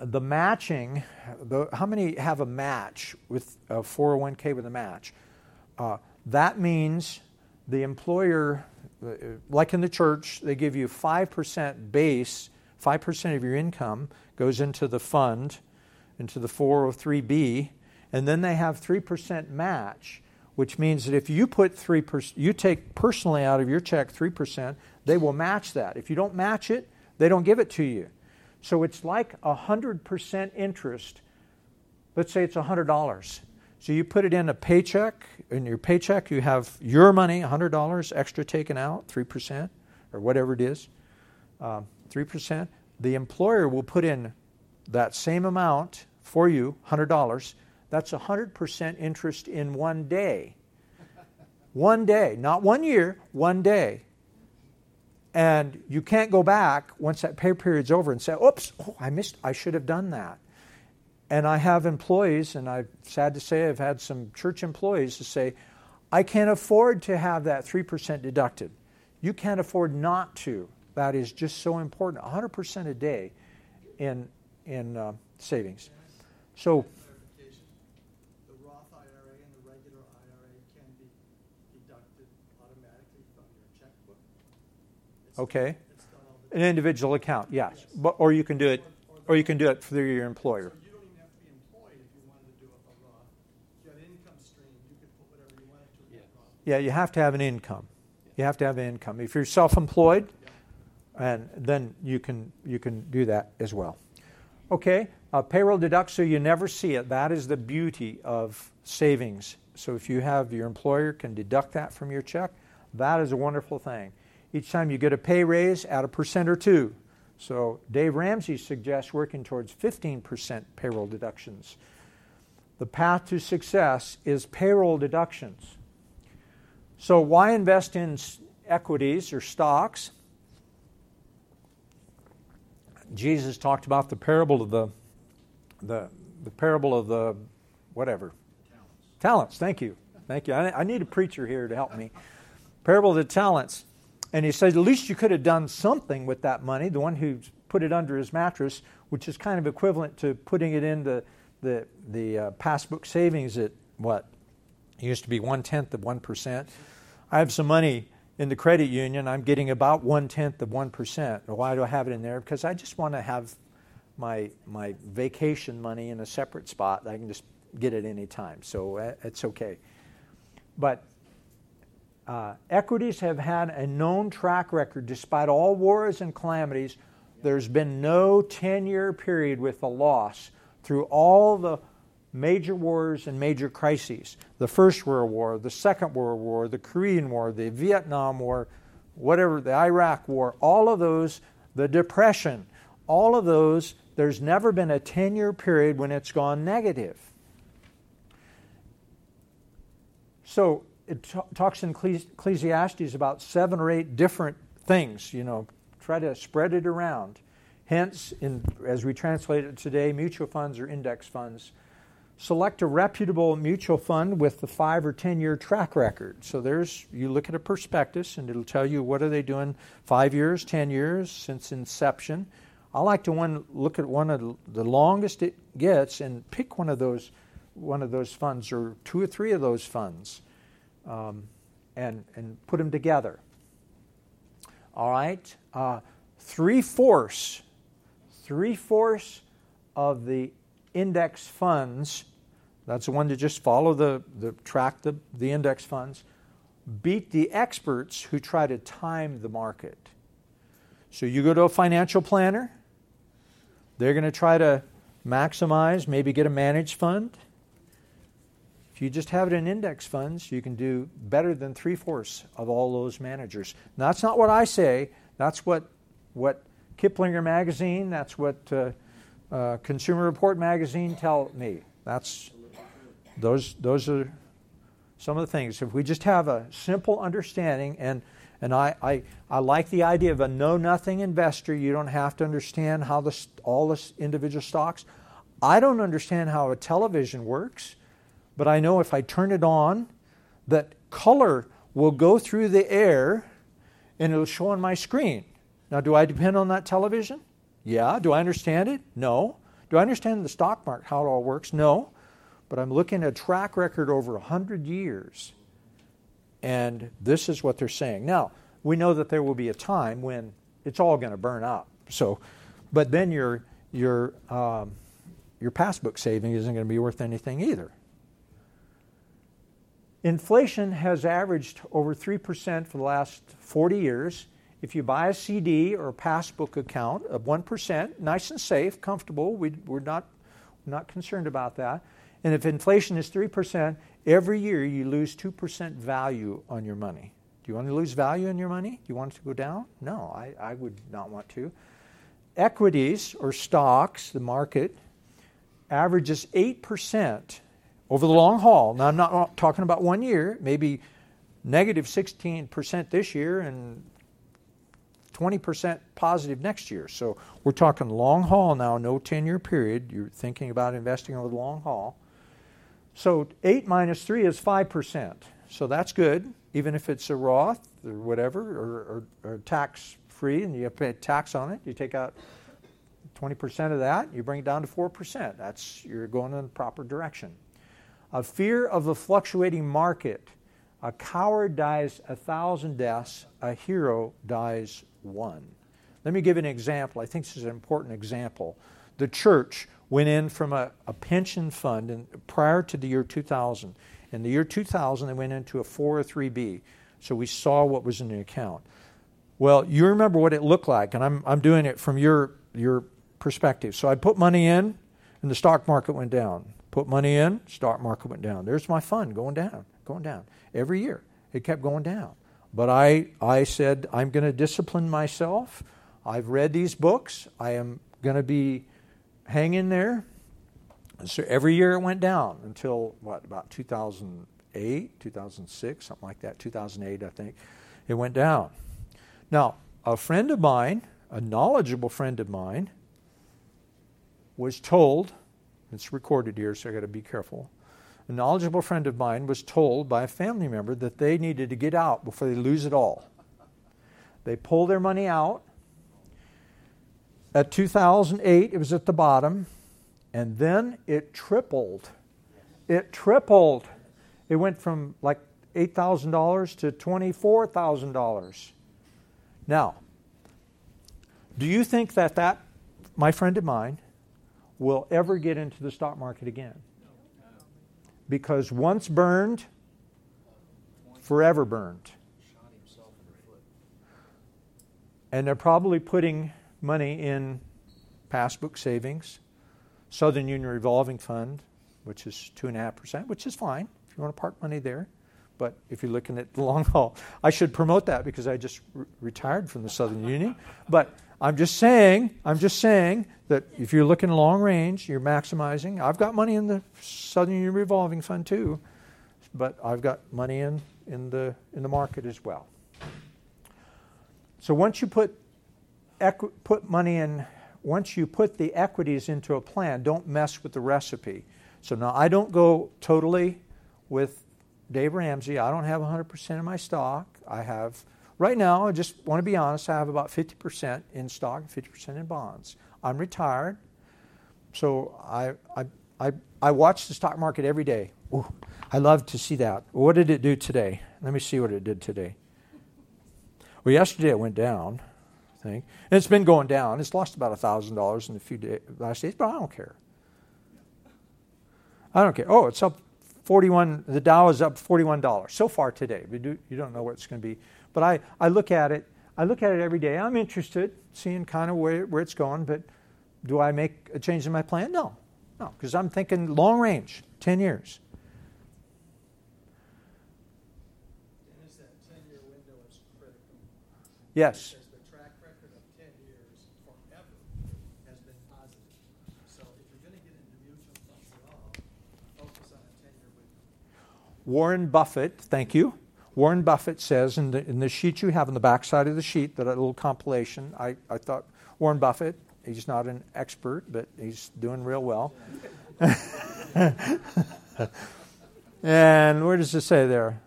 the matching, the, how many have a match with a 401k with a match? Uh, that means the employer, like in the church, they give you 5% base, 5% of your income goes into the fund, into the 403b, and then they have 3% match, which means that if you put 3%, you take personally out of your check 3%, they will match that. If you don't match it, they don't give it to you. So it's like 100% interest. Let's say it's $100. So you put it in a paycheck. In your paycheck, you have your money, $100 extra taken out, 3%, or whatever it is, uh, 3%. The employer will put in that same amount for you, $100. That's 100% interest in one day. One day, not one year, one day. And you can't go back once that pay period's over and say, oops, oh, I missed, I should have done that. And I have employees, and I'm sad to say I've had some church employees to say, I can't afford to have that 3% deducted. You can't afford not to. That is just so important. 100% a day in, in uh, savings. So, Okay. An individual account, yes. But, or you can do it, or you can do it through your employer. Yeah, you have to have an income. You have to have an income. If you're self-employed, and then you can you can do that as well. Okay, uh, payroll deduct so you never see it. That is the beauty of savings. So if you have your employer can deduct that from your check, that is a wonderful thing. Each time you get a pay raise, add a percent or two. So Dave Ramsey suggests working towards 15% payroll deductions. The path to success is payroll deductions. So why invest in equities or stocks? Jesus talked about the parable of the the the parable of the whatever Talents. talents. Thank you, thank you. I, I need a preacher here to help me. Parable of the talents, and he said, at least you could have done something with that money. The one who put it under his mattress, which is kind of equivalent to putting it in the the the uh, passbook savings at what it used to be one tenth of one percent. I have some money in the credit union. I'm getting about one tenth of one percent. Why do I have it in there? Because I just want to have my my vacation money in a separate spot. I can just get it any time, so uh, it's okay. But uh, equities have had a known track record, despite all wars and calamities. There's been no 10-year period with a loss through all the major wars and major crises the First World War, the Second World War, the Korean War, the Vietnam War, whatever, the Iraq War, all of those, the Depression, all of those, there's never been a 10 year period when it's gone negative. So it t- talks in Ecclesi- Ecclesiastes about seven or eight different things, you know, try to spread it around. Hence, in, as we translate it today, mutual funds or index funds. Select a reputable mutual fund with the five or ten year track record. So there's you look at a prospectus and it'll tell you what are they doing five years, ten years since inception. I like to one look at one of the longest it gets and pick one of those one of those funds or two or three of those funds, um, and and put them together. All right, uh, three fourths, three fourths of the index funds. That's the one to just follow the, the track the, the index funds. Beat the experts who try to time the market. So you go to a financial planner, they're going to try to maximize, maybe get a managed fund. If you just have it in index funds, you can do better than three fourths of all those managers. Now, that's not what I say. That's what what Kiplinger magazine. That's what uh, uh, Consumer Report magazine tell me. That's those those are some of the things. If we just have a simple understanding and and I, I, I like the idea of a know nothing investor. You don't have to understand how the, all the individual stocks. I don't understand how a television works, but I know if I turn it on, that color will go through the air and it'll show on my screen. Now, do I depend on that television? Yeah. Do I understand it? No. Do I understand the stock market, how it all works? No. But I'm looking at a track record over 100 years. And this is what they're saying. Now, we know that there will be a time when it's all going to burn up. So, but then your, your, um, your passbook saving isn't going to be worth anything either. Inflation has averaged over 3% for the last 40 years. If you buy a CD or a passbook account of 1%, nice and safe, comfortable, we, we're not, not concerned about that. And if inflation is 3%, every year you lose 2% value on your money. Do you want to lose value in your money? Do you want it to go down? No, I, I would not want to. Equities or stocks, the market, averages 8% over the long haul. Now, I'm not talking about one year, maybe negative 16% this year and 20% positive next year. So we're talking long haul now, no 10 year period. You're thinking about investing over the long haul. So 8 minus 3 is 5%. So that's good, even if it's a Roth or whatever, or, or, or tax free and you have to pay tax on it. You take out 20% of that, you bring it down to 4%. That's, you're going in the proper direction. A fear of the fluctuating market. A coward dies a thousand deaths, a hero dies one. Let me give an example. I think this is an important example. The church went in from a, a pension fund in, prior to the year 2000. In the year 2000, they went into a 403B. So we saw what was in the account. Well, you remember what it looked like, and I'm, I'm doing it from your, your perspective. So I put money in, and the stock market went down. Put money in, stock market went down. There's my fund going down, going down. Every year, it kept going down. But I, I said, I'm going to discipline myself. I've read these books. I am going to be hanging there. so every year it went down until, what, about 2008, 2006, something like that, 2008, I think. It went down. Now, a friend of mine, a knowledgeable friend of mine, was told, it's recorded here, so I got to be careful. A knowledgeable friend of mine was told by a family member that they needed to get out before they lose it all. They pull their money out. At 2008, it was at the bottom, and then it tripled. It tripled. It went from like $8,000 to $24,000. Now, do you think that that, my friend of mine, will ever get into the stock market again? Because once burned, forever burned. And they're probably putting money in passbook savings, Southern Union revolving fund, which is 2.5%, which is fine if you want to park money there. But if you're looking at the long haul, I should promote that because I just re- retired from the Southern Union. But I'm just saying, I'm just saying that if you're looking long range, you're maximizing. I've got money in the Southern Union revolving fund too, but I've got money in, in the in the market as well. So once you put equi- put money in, once you put the equities into a plan, don't mess with the recipe. So now I don't go totally with Dave Ramsey. I don't have 100% of my stock. I have Right now, I just want to be honest, I have about 50% in stock and 50% in bonds. I'm retired, so I, I, I, I watch the stock market every day. Ooh, I love to see that. What did it do today? Let me see what it did today. Well, yesterday it went down, I think. And it's been going down. It's lost about $1,000 in a few days, last days, but I don't care. I don't care. Oh, it's up 41, the Dow is up $41 so far today. We do, you don't know what it's going to be but I, I look at it, I look at it every day. I'm interested, seeing kind of where, where it's going, but do I make a change in my plan? No. No, because I'm thinking long range, 10 years. Dennis, that 10 year window is critical. Yes. Because the track record of 10 years forever has been positive. So if you're going to get into mutual funds at all, focus on a 10 year window. Warren Buffett, thank you. Warren Buffett says in the, in the sheet you have on the back side of the sheet, that a little compilation, I, I thought Warren Buffett, he's not an expert, but he's doing real well. and where does it say there?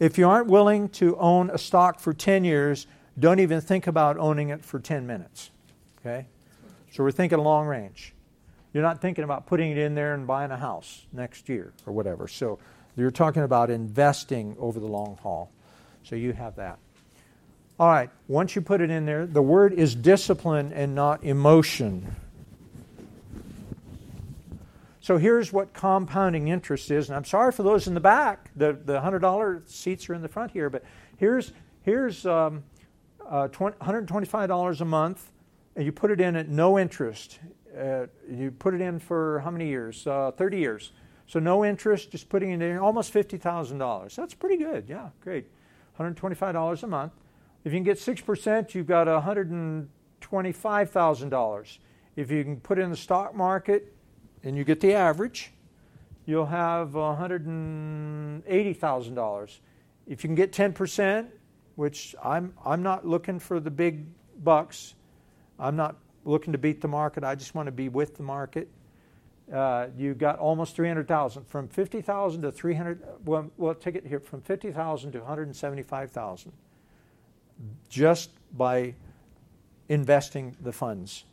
If you aren't willing to own a stock for 10 years, don't even think about owning it for 10 minutes. Okay? So we're thinking long range. You're not thinking about putting it in there and buying a house next year or whatever. So you're talking about investing over the long haul. So you have that. All right, once you put it in there, the word is discipline and not emotion. So here's what compounding interest is, and I'm sorry for those in the back. The, the $100 seats are in the front here, but here's, here's um, uh, $125 a month, and you put it in at no interest. Uh, you put it in for how many years? Uh, 30 years. So no interest, just putting in, almost $50,000. That's pretty good. Yeah, great. $125 a month. If you can get 6%, you've got $125,000. If you can put in the stock market and you get the average, you'll have $180,000. If you can get 10%, which I'm, I'm not looking for the big bucks, I'm not looking to beat the market, I just want to be with the market uh, you got almost 300,000 from 50,000 to 300 well, we'll take it here from 50,000 to 175,000 just by investing the funds.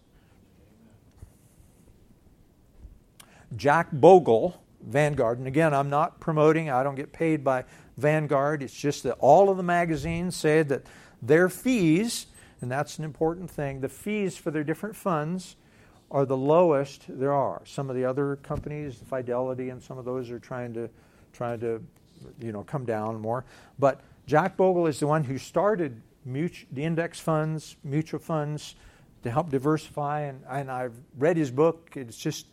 Jack Bogle, Vanguard, and again, I'm not promoting, I don't get paid by Vanguard. It's just that all of the magazines say that their fees and that's an important thing. The fees for their different funds are the lowest there are. Some of the other companies, Fidelity and some of those are trying to trying to you know come down more. But Jack Bogle is the one who started the index funds, mutual funds to help diversify and, and I've read his book. It's just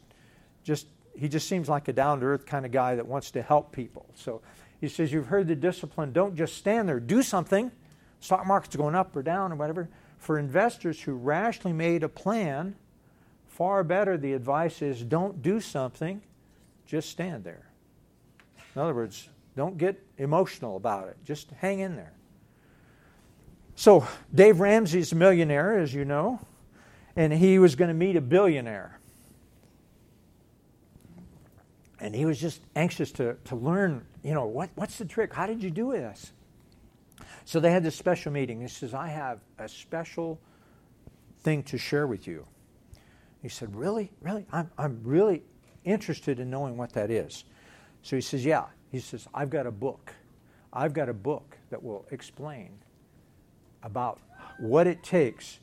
just he just seems like a down to earth kind of guy that wants to help people. So he says, You've heard the discipline, don't just stand there, do something. Stock market's going up or down or whatever. For investors who rationally made a plan, far better the advice is don't do something, just stand there. In other words, don't get emotional about it, just hang in there. So, Dave Ramsey's a millionaire, as you know, and he was going to meet a billionaire and he was just anxious to, to learn, you know, what, what's the trick? How did you do this? So they had this special meeting. He says, I have a special thing to share with you. He said, Really? Really? I'm, I'm really interested in knowing what that is. So he says, Yeah. He says, I've got a book. I've got a book that will explain about what it takes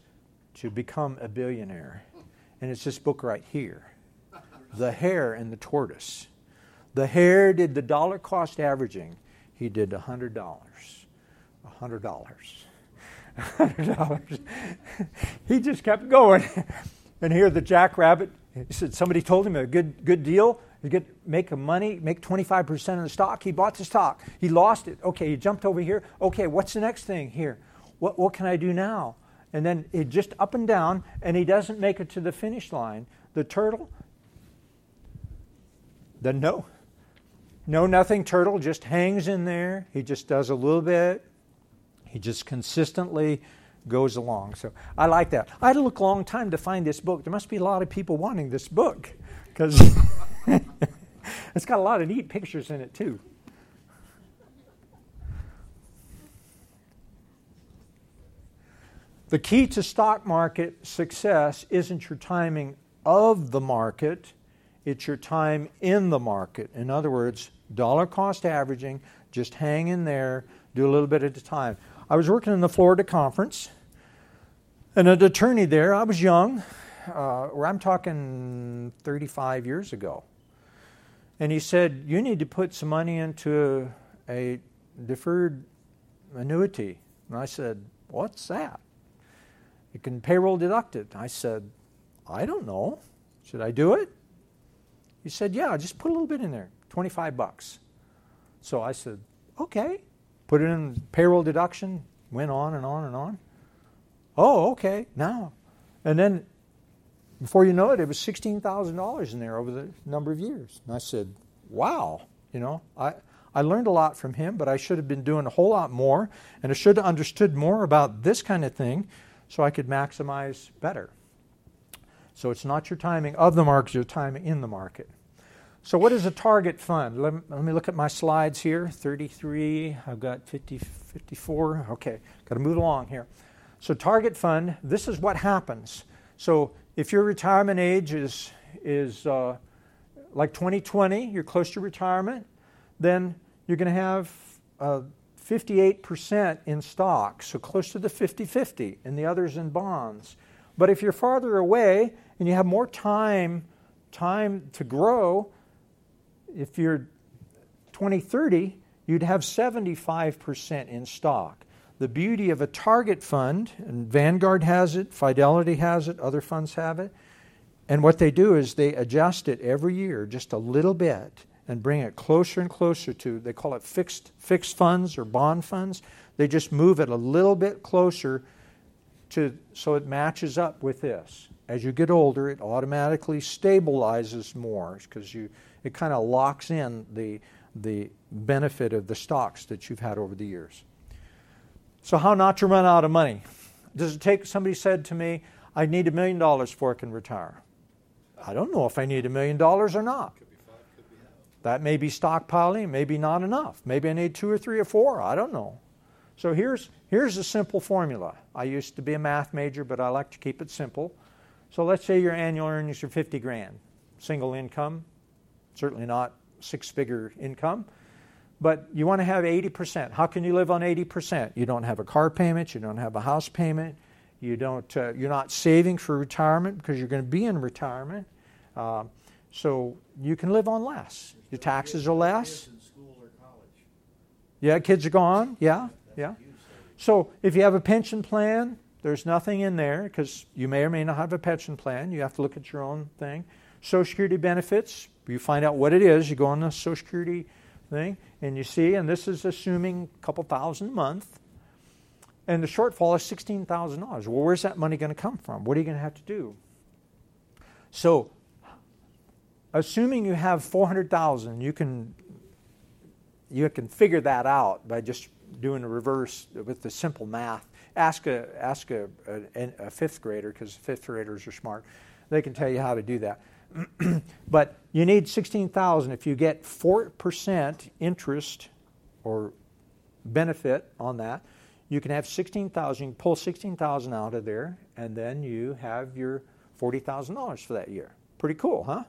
to become a billionaire. And it's this book right here The Hare and the Tortoise. The hare did the dollar cost averaging. He did a hundred dollars. A hundred dollars. A hundred dollars. he just kept going. And here the jackrabbit, he said somebody told him a good good deal. You get make a money, make 25% of the stock. He bought the stock. He lost it. Okay, he jumped over here. Okay, what's the next thing here? What what can I do now? And then it just up and down, and he doesn't make it to the finish line. The turtle, the no, no, nothing turtle just hangs in there. He just does a little bit. He just consistently goes along. So I like that. I had to look a long time to find this book. There must be a lot of people wanting this book because it's got a lot of neat pictures in it too. The key to stock market success isn't your timing of the market, it's your time in the market. In other words, dollar cost averaging, just hang in there, do a little bit at a time. I was working in the Florida conference, an attorney there, I was young, uh, where I'm talking 35 years ago. And he said, You need to put some money into a deferred annuity. And I said, What's that? You can payroll deduct it. I said, I don't know. Should I do it? He said, Yeah, just put a little bit in there. 25 bucks. So I said, okay. Put it in payroll deduction, went on and on and on. Oh, okay, now. And then before you know it, it was $16,000 in there over the number of years. And I said, wow, you know, I, I learned a lot from him, but I should have been doing a whole lot more, and I should have understood more about this kind of thing so I could maximize better. So it's not your timing of the market, your timing in the market. So, what is a target fund? Let, let, me look at my slides here 33, I've got 50, 54. Okay, got to move along here. So, target fund, this is what happens. So, if your retirement age is, is uh, like 2020, you're close to retirement, then you're going to have uh, 58% in stocks, so close to the 50 50, and the others in bonds. But if you're farther away and you have more time, time to grow, if you're 2030, you'd have 75% in stock. The beauty of a target fund, and Vanguard has it, Fidelity has it, other funds have it, and what they do is they adjust it every year just a little bit and bring it closer and closer to they call it fixed fixed funds or bond funds. They just move it a little bit closer to so it matches up with this. As you get older, it automatically stabilizes more because you it kind of locks in the, the benefit of the stocks that you've had over the years. So, how not to run out of money? Does it take, somebody said to me, I need a million dollars before I can retire. I don't know if I need a million dollars or not. That may be stockpiling, maybe not enough. Maybe I need two or three or four. I don't know. So here's, here's a simple formula. I used to be a math major, but I like to keep it simple. So let's say your annual earnings are 50 grand, single income, certainly not six figure income. But you want to have 80%. How can you live on 80%? You don't have a car payment, you don't have a house payment, You don't. Uh, you're not saving for retirement because you're going to be in retirement. Uh, so you can live on less. Your taxes are less. School or college. Yeah, kids are gone. Yeah, yeah. So if you have a pension plan, there's nothing in there because you may or may not have a pension plan. You have to look at your own thing. Social Security benefits, you find out what it is. You go on the Social Security thing and you see, and this is assuming a couple thousand a month. And the shortfall is $16,000. Well, where's that money going to come from? What are you going to have to do? So, assuming you have 400,000, you can you can figure that out by just doing a reverse with the simple math. Ask a ask a, a, a fifth grader because fifth graders are smart. They can tell you how to do that. but you need 16,000 if you get 4% interest or benefit on that. You can have 16,000, you pull 16,000 out of there and then you have your $40,000 for that year. Pretty cool, huh?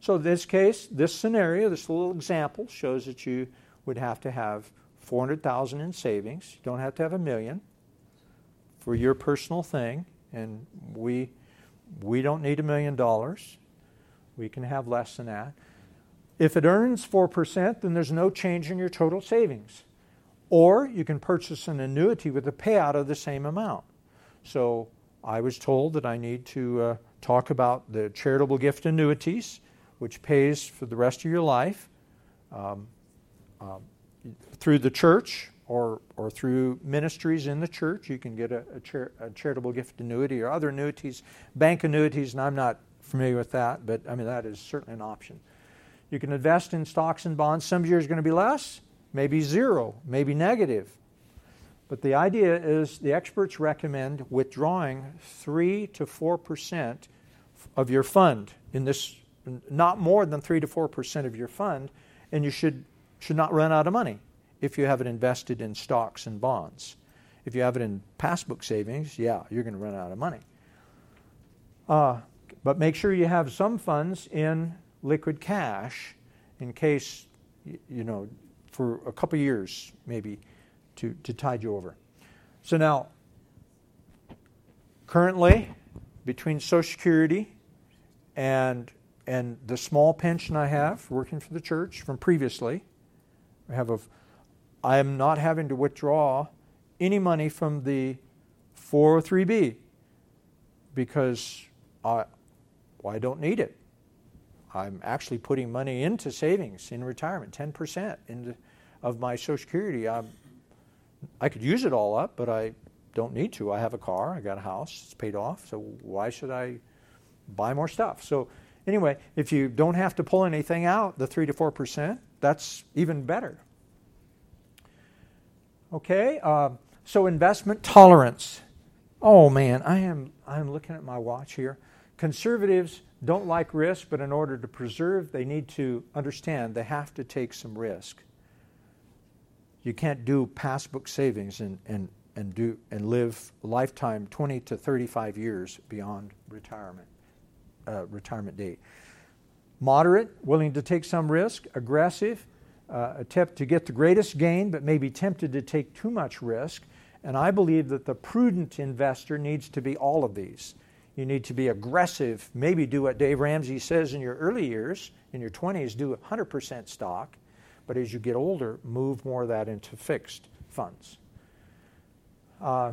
So this case, this scenario, this little example shows that you would have to have 400,000 in savings. You don't have to have a million for your personal thing and we we don't need a million dollars. We can have less than that. If it earns 4%, then there's no change in your total savings. Or you can purchase an annuity with a payout of the same amount. So I was told that I need to uh, talk about the charitable gift annuities, which pays for the rest of your life um, um, through the church or, or through ministries in the church. You can get a, a, char- a charitable gift annuity or other annuities, bank annuities, and I'm not familiar with that, but I mean, that is certainly an option. You can invest in stocks and bonds. Some years are going to be less, maybe zero, maybe negative. But the idea is the experts recommend withdrawing 3 to 4% of your fund in this, not more than 3 to 4% of your fund, and you should, should not run out of money if you have it invested in stocks and bonds. If you have it in passbook savings, yeah, you're going to run out of money. Uh, but make sure you have some funds in liquid cash in case, you know, for a couple years maybe to, to tide you over. So now, currently, between Social Security and, and the small pension I have working for the church from previously, I have a, I am not having to withdraw any money from the 403b because I, well, I don't need it. I'm actually putting money into savings in retirement, 10% into, of my Social Security. I'm, I could use it all up, but I don't need to. I have a car, I got a house, it's paid off, so why should I buy more stuff? So, anyway, if you don't have to pull anything out, the 3 to 4%, that's even better. Okay, uh, so investment tolerance. Oh man, I am I'm looking at my watch here. Conservatives don't like risk, but in order to preserve, they need to understand they have to take some risk. You can't do passbook savings and, and, and, do, and live a lifetime 20 to 35 years beyond retirement, uh, retirement date. Moderate, willing to take some risk, aggressive, uh, attempt to get the greatest gain, but may be tempted to take too much risk. And I believe that the prudent investor needs to be all of these. You need to be aggressive, maybe do what Dave Ramsey says in your early years, in your 20s, do 100% stock, but as you get older, move more of that into fixed funds. Uh,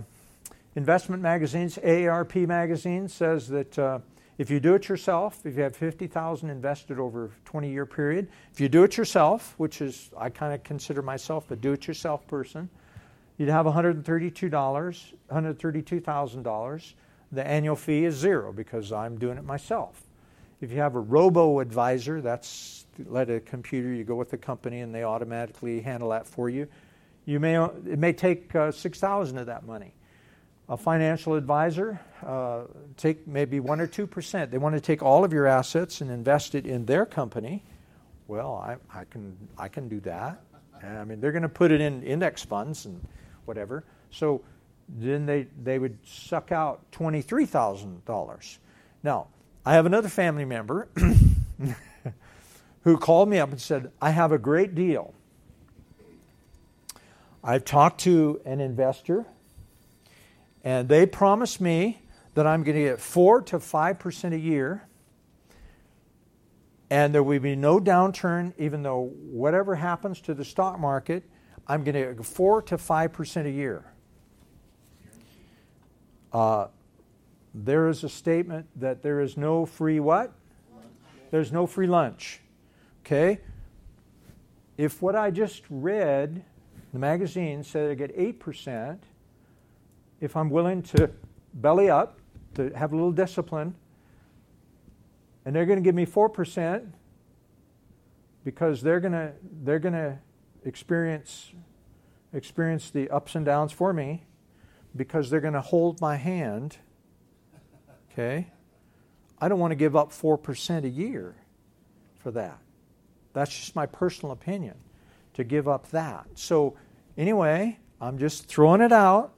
investment magazines, AARP magazine says that uh, if you do it yourself, if you have 50,000 invested over a 20 year period, if you do it yourself, which is, I kind of consider myself a do it yourself person, you'd have $132, $132,000 the annual fee is zero because I'm doing it myself. If you have a robo advisor, that's let a computer, you go with the company and they automatically handle that for you. You may, it may take uh, 6000 of that money. A financial advisor, uh, take maybe 1 or 2%. They want to take all of your assets and invest it in their company. Well, I, I, can, I can do that. I mean, they're going to put it in index funds and whatever. So then they, they would suck out $23,000. Now, I have another family member who called me up and said, I have a great deal. I've talked to an investor, And they promised me that I'm going to get 4 to 5% a year. And there will be no downturn, even though whatever happens to the stock market, I'm going to get 4 to 5% a year. Uh, there is a statement that there is no free what? There's no free lunch. Okay? If what I just read, the magazine said I get 8%, if I'm willing to belly up, to have a little discipline, and they're going to give me 4% because they're going to they're going to experience experience the ups and downs for me because they're going to hold my hand okay? I don't want to give up 4% a year for that. That's just my personal opinion to give up that. So anyway i'm just throwing it out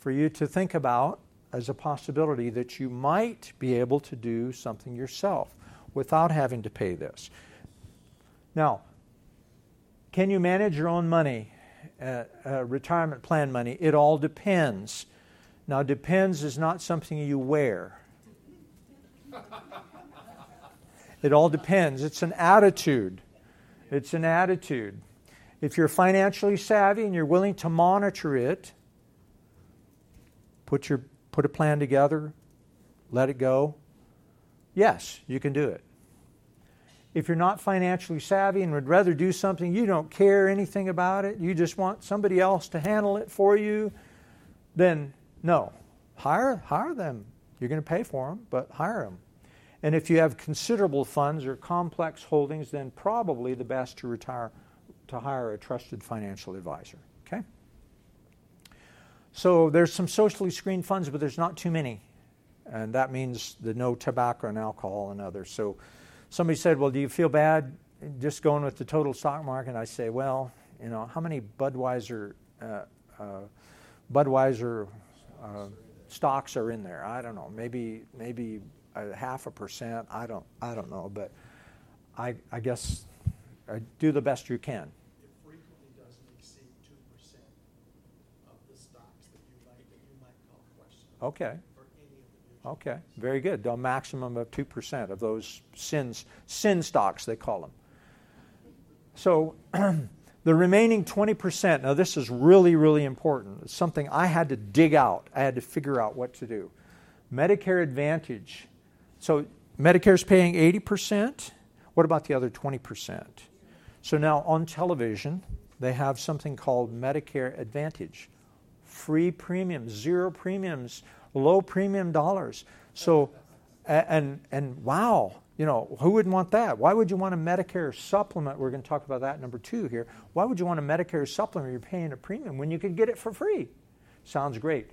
for you to think about as a possibility that you might be able to do something yourself without having to pay this. Now, can you manage your own money, uh, uh, retirement plan money? It all depends. Now, depends is not something you wear. It all depends. It's an attitude. It's an attitude. If you're financially savvy and you're willing to monitor it, put your put a plan together, let it go? Yes, you can do it. If you're not financially savvy and would rather do something, you don't care anything about it, you just want somebody else to handle it for you, then no. Hire, hire them. You're going to pay for them, but hire them. And if you have considerable funds or complex holdings, then probably the best to retire to hire a trusted financial advisor. Okay? So there's some socially screened funds, but there's not too many. And that means the no tobacco and alcohol and others. So somebody said, Well, do you feel bad just going with the total stock market? I say, Well, you know, how many Budweiser uh, uh, Budweiser uh, stocks are in there? I don't know. Maybe maybe a half a percent. I don't I don't know. But I I guess uh, do the best you can. Okay. Okay, very good. A maximum of 2% of those sins, sin stocks, they call them. So the remaining 20%, now this is really, really important. It's something I had to dig out. I had to figure out what to do. Medicare Advantage. So Medicare is paying 80%. What about the other 20%? So now on television, they have something called Medicare Advantage free premiums, zero premiums, low premium dollars. So, and, and wow, you know, who wouldn't want that? Why would you want a Medicare supplement? We're going to talk about that number two here. Why would you want a Medicare supplement? You're paying a premium when you could get it for free. Sounds great.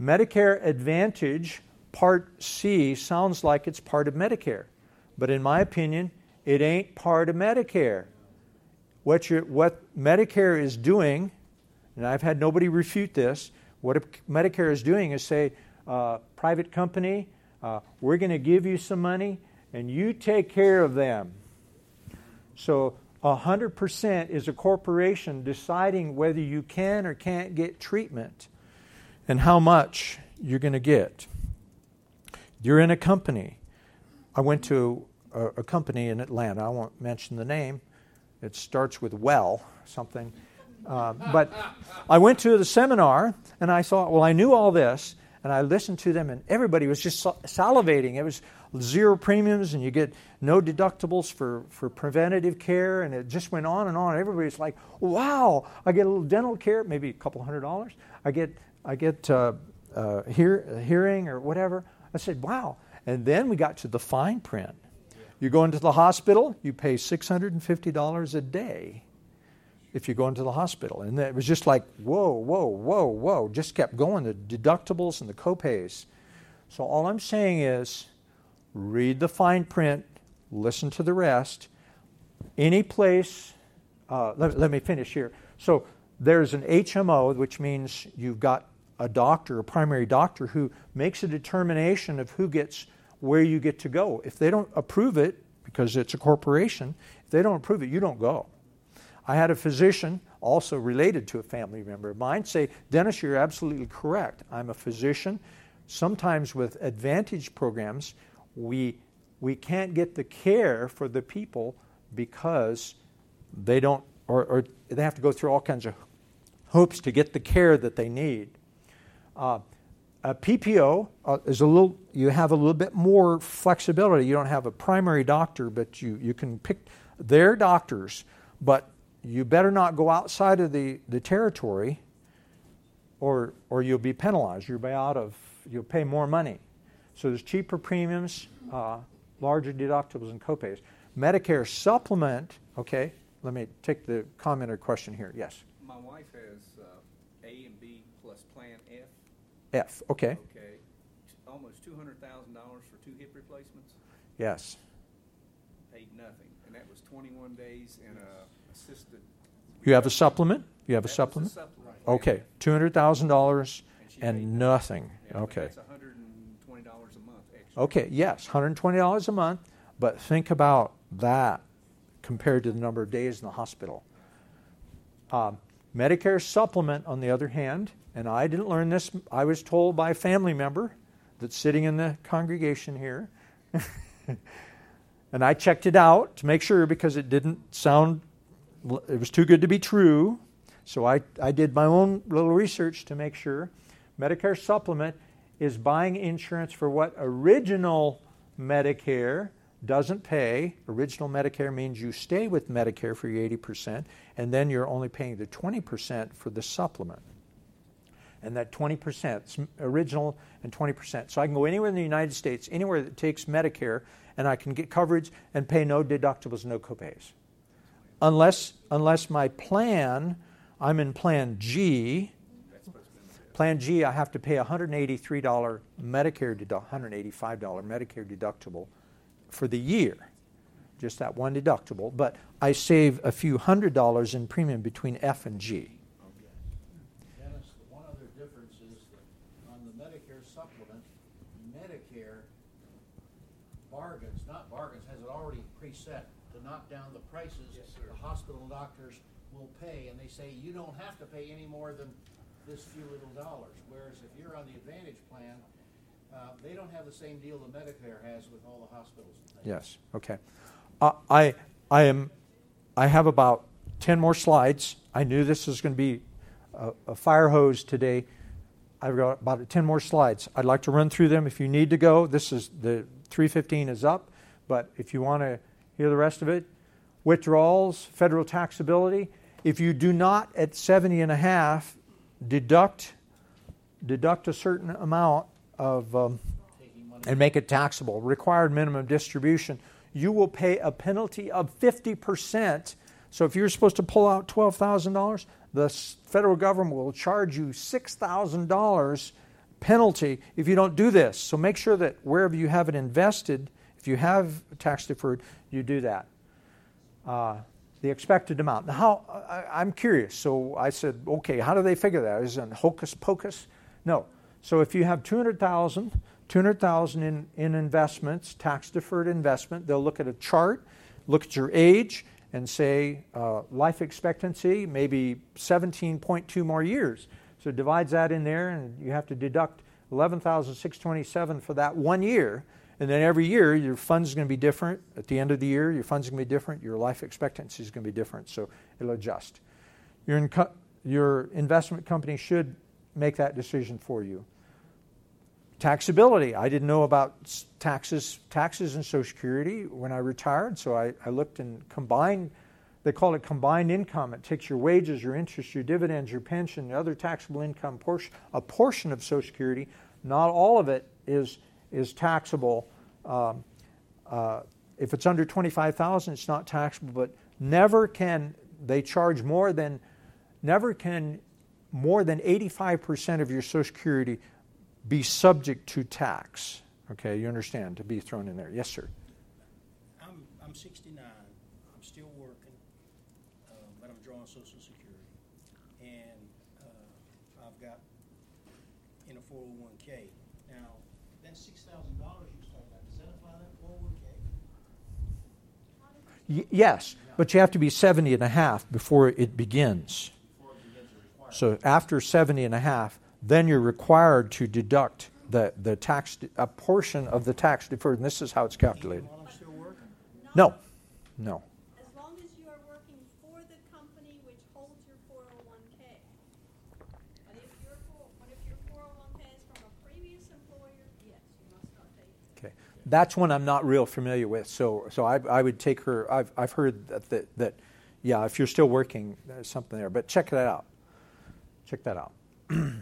Medicare Advantage Part C sounds like it's part of Medicare, but in my opinion, it ain't part of Medicare. What, what Medicare is doing and I've had nobody refute this. What Medicare is doing is say, uh, private company, uh, we're going to give you some money and you take care of them. So 100% is a corporation deciding whether you can or can't get treatment and how much you're going to get. You're in a company. I went to a, a company in Atlanta. I won't mention the name. It starts with well, something. Uh, but I went to the seminar and I thought, well, I knew all this, and I listened to them, and everybody was just salivating. It was zero premiums, and you get no deductibles for, for preventative care, and it just went on and on. Everybody's like, wow, I get a little dental care, maybe a couple hundred dollars. I get, I get uh, uh, hear, hearing or whatever. I said, wow. And then we got to the fine print. You go into the hospital, you pay $650 a day if you go into the hospital. And it was just like, whoa, whoa, whoa, whoa. Just kept going, the deductibles and the copays. So all I'm saying is read the fine print, listen to the rest. Any place, uh, let, let me finish here. So there's an HMO, which means you've got a doctor, a primary doctor, who makes a determination of who gets where you get to go. If they don't approve it, because it's a corporation, if they don't approve it, you don't go. I had a physician also related to a family member of mine say, Dennis, you're absolutely correct. I'm a physician. Sometimes with advantage programs, we, we can't get the care for the people because they don't, or, or they have to go through all kinds of hoops to get the care that they need. Uh, a PPO uh, is a little, you have a little bit more flexibility. You don't have a primary doctor, but you, you can pick their doctors, but you better not go outside of the, the territory or, or you'll be penalized. You'll be out of, you'll pay more money. So there's cheaper premiums, uh, larger deductibles and copays. Medicare supplement, okay, let me take the comment or question here. Yes. My wife has uh, A and B plus Plan F. F, okay. Okay, almost two hundred thousand dollars for two hip replacements. Yes. Paid nothing, and that was twenty-one days in a assisted. You have a supplement? You have a That was supplement? supplement. Okay, $200,000 she paid and nothing. Yeah, Okay. That's hundred and twenty dollars a month extra. Okay, yes, $120 a month, but think about that compared to the number of days in the hospital. Um, Medicare supplement, on the other hand, and I didn't learn this, I was told by a family member that's sitting in the congregation here. and I checked it out to make sure because it didn't sound, it was too good to be true. So I, I did my own little research to make sure. Medicare supplement is buying insurance for what original Medicare doesn't pay. Original Medicare means you stay with Medicare for your 80%, and then you're only paying the 20% for the supplement. And that 20%, is original and 20%. So I can go anywhere in the United States, anywhere that takes Medicare, and I can get coverage and pay no deductibles, no copays. Unless, unless my plan, I'm in Plan G, Plan G, I have to pay $183 Medicare deduct, $185 Medicare deductible for the year, just that one deductible. But I save a few hundred dollars in premium between F and G. Dennis, the one other difference is on the Medicare supplement, Medicare bargains, not bargains, has it already preset to knock down the prices. Hospital doctors will pay, and they say, you don't have to pay any more than this few little dollars. Whereas if you're on the Advantage plan, uh, they don't have the same deal that Medicare has with all the hospitals. Yes. Okay. Uh, I I am I have about ten more slides. I knew this was going to be a, a fire hose today. I've got about ten more slides. I'd like to run through them. If you need to go, this is the 315 is up. But if you want to hear the rest of it, withdrawals, federal taxability. If you do not at 70 and a half deduct deduct a certain amount of um, and make it taxable, required minimum distribution, you will pay a penalty of 50%. So if you're supposed to pull out $12,000, the federal government will charge you $6,000 penalty if you don't do this. So make sure that wherever you have it invested, if you have tax deferred, you do that. Uh, the expected amount. Now, how, I, I'm curious. So I said, okay, how do they figure that? Is it hocus pocus? No. So if you have 200,000, 200,000 in, in investments, tax deferred investment, they'll look at a chart, look at your age, and say uh, life expectancy, maybe 17.2 more years. So divides that in there, and you have to deduct 11,627 for that one year. And then every year, your fund's going to be different. At the end of the year, your fund's going to be different. Your life expectancy is going to be different. So it'll adjust. Your, inco- your investment company should make that decision for you. Taxability. I didn't know about taxes, taxes and Social Security when I retired, so I, I looked and combined. They call it combined income. It takes your wages, your interest, your dividends, your pension, other taxable income portion, a portion of Social Security. Not all of it is is taxable. Um, uh, if it's under twenty-five thousand, it's not taxable. But never can they charge more than never can more than eighty-five percent of your Social Security be subject to tax. Okay, you understand to be thrown in there. Yes, sir. I'm, I'm 69. I'm still working, uh, but I'm drawing Social Security. And uh, I've got in a 401k. Now, that $6,000 you start out, does that apply to that 401k? Y- yes, but you have to be 70 and a half before it begins. So after 70 and a half, then you're required to deduct the, the tax, a portion of the tax deferred, and this is how it's calculated. While I'm still working? No, no. As long as you are working for the company which holds your four oh one K. But if your four, but if your four oh one K is from a previous employer, yes, you must not pay. Okay, that's one I'm not real familiar with. So, so I, I would take her. I've, I've heard that, that, that, yeah, if you're still working, there's something there. But check that out. Check that out.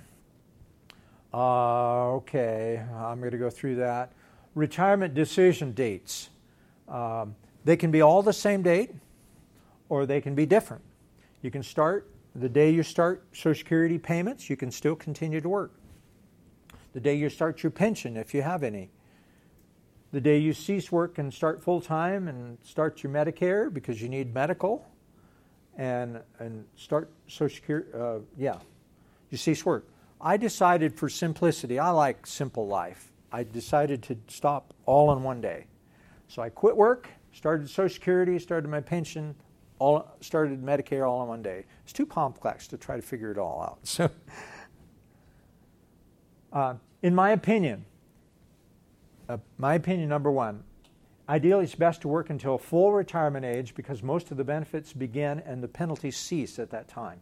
uh, okay, I'm going to go through that. Retirement decision dates. Um, they can be all the same date, or they can be different. You can start the day you start Social Security payments. You can still continue to work. The day you start your pension, if you have any the day you cease work and start full time and start your Medicare because you need medical and and start Social Security. Uh, yeah, you cease work. I decided for simplicity. I like simple life. I decided to stop all in one day. So I quit work, started Social Security, started my pension, all started Medicare all in one day. It's too complex to try to figure it all out. So, uh, in my opinion, uh, my opinion number one ideally it's best to work until full retirement age because most of the benefits begin and the penalties cease at that time.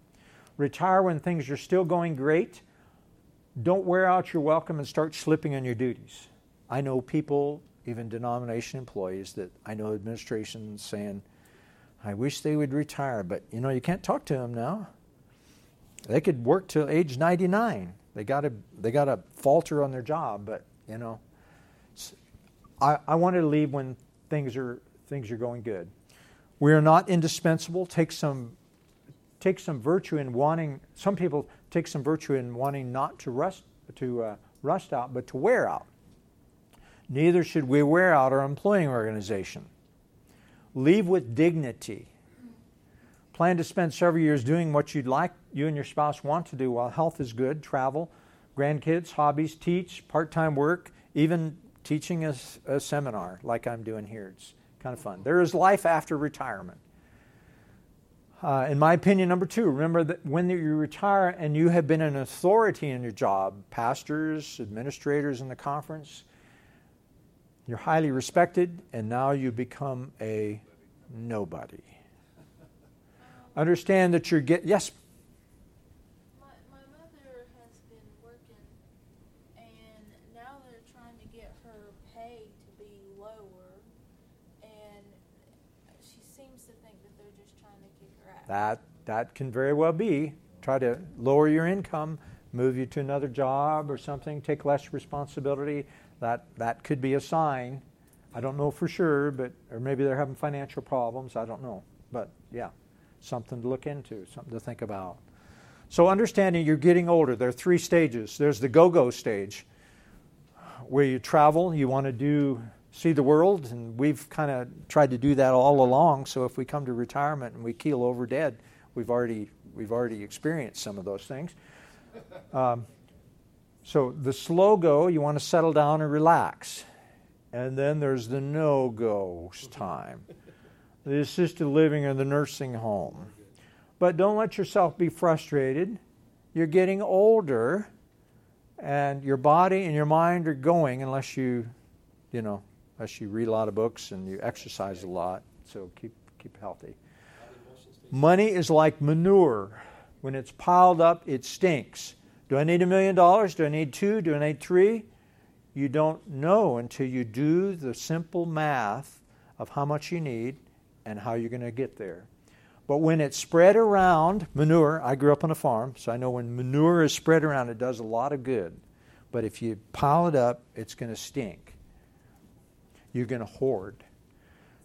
Retire when things are still going great. Don't wear out your welcome and start slipping on your duties. I know people even denomination employees that i know administrations saying i wish they would retire but you know you can't talk to them now. They could work till age 99 they got to they got to falter on their job but you know I, I wanted to leave when things are things are going good. We are not indispensable. Take some take some virtue in wanting. Some people take some virtue in wanting not to rust to uh, rust out, but to wear out. Neither should we wear out our employing organization. Leave with dignity. Plan to spend several years doing what you'd like you and your spouse want to do while health is good. Travel, grandkids, hobbies, teach, part-time work, even teaching a, a seminar like I'm doing here. It's kind of fun. There is life after retirement. Uh, in my opinion, number two, remember that when you retire and you have been an authority in your job, pastors, administrators in the conference, you're highly respected, and now you become a nobody. Understand that you're get yes. My, my mother has been working, and now they're trying to get her pay to be lower, and she seems to think that they're just trying to kick her out. That that can very well be. Try to lower your income, move you to another job or something, take less responsibility. That that could be a sign. I don't know for sure, but or maybe they're having financial problems. I don't know, but yeah, something to look into, something to think about. So understanding you're getting older, there are three stages. There's the go-go stage, where you travel, you want to do see the world, and we've kind of tried to do that all along. So if we come to retirement and we keel over dead, we've already we've already experienced some of those things. Um, so the slow go, you want to settle down and relax, and then there's the no go time, the assisted living or the nursing home. But don't let yourself be frustrated. You're getting older, and your body and your mind are going unless you, you know, unless you read a lot of books and you exercise a lot. So keep keep healthy. Money is like manure. When it's piled up, it stinks. Do I need a million dollars? Do I need two? Do I need three? You don't know until you do the simple math of how much you need and how you're going to get there. But when it's spread around, manure, I grew up on a farm, so I know when manure is spread around, it does a lot of good. But if you pile it up, it's going to stink. You're going to hoard.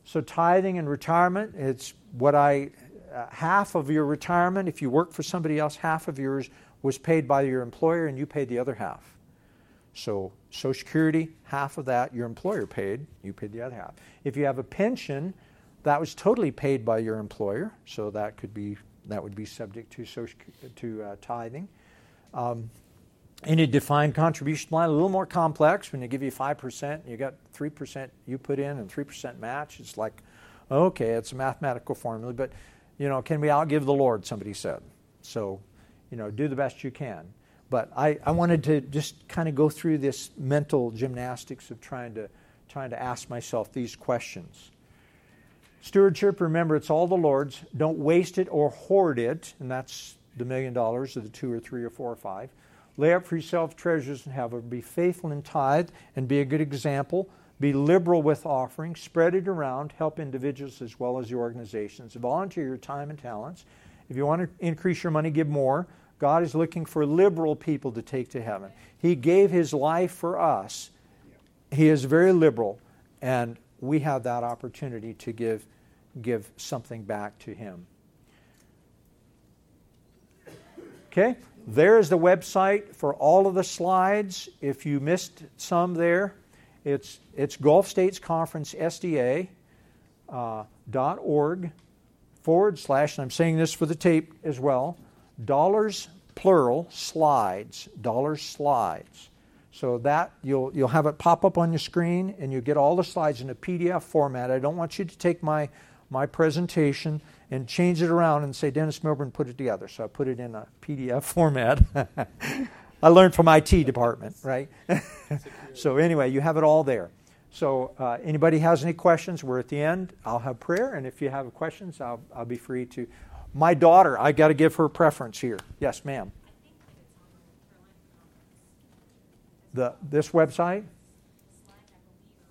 So, tithing and retirement, it's what I, uh, half of your retirement, if you work for somebody else, half of yours was paid by your employer and you paid the other half. So, Social Security, half of that your employer paid, you paid the other half. If you have a pension, that was totally paid by your employer, so that could be that would be subject to social, to uh, tithing. Um, in a defined contribution plan, a little more complex. When they give you five percent, you got three percent you put in and three percent match. It's like, okay, it's a mathematical formula, but you know, can we outgive the Lord? Somebody said. So, you know, do the best you can. But I, I wanted to just kind of go through this mental gymnastics of trying to trying to ask myself these questions. Stewardship, remember, it's all the Lord's. Don't waste it or hoard it, and that's the million dollars or the two or three or four or five. Lay up for yourself treasures in heaven. Be faithful in tithe and be a good example. Be liberal with offerings. Spread it around. Help individuals as well as the organizations. Volunteer your time and talents. If you want to increase your money, give more. God is looking for liberal people to take to heaven. He gave His life for us. He is very liberal, and we have that opportunity to give, give something back to Him. Okay? There is the website for all of the slides. If you missed some there, it's, it's Gulf States Conference SDA uh, dot org forward slash, and I'm saying this for the tape as well, dollars plural slides, dollars slides. So that you'll you'll have it pop up on your screen and you get all the slides in a PDF format. I don't want you to take my my presentation and change it around and say, Dennis Milburn put it together. So I put it in a PDF format. I learned from IT department, right? so anyway, you have it all there. So uh, anybody has any questions? We're at the end. I'll have prayer, and if you have questions, I'll, I'll be free to. My daughter, I got to give her preference here. Yes, ma'am. The this website.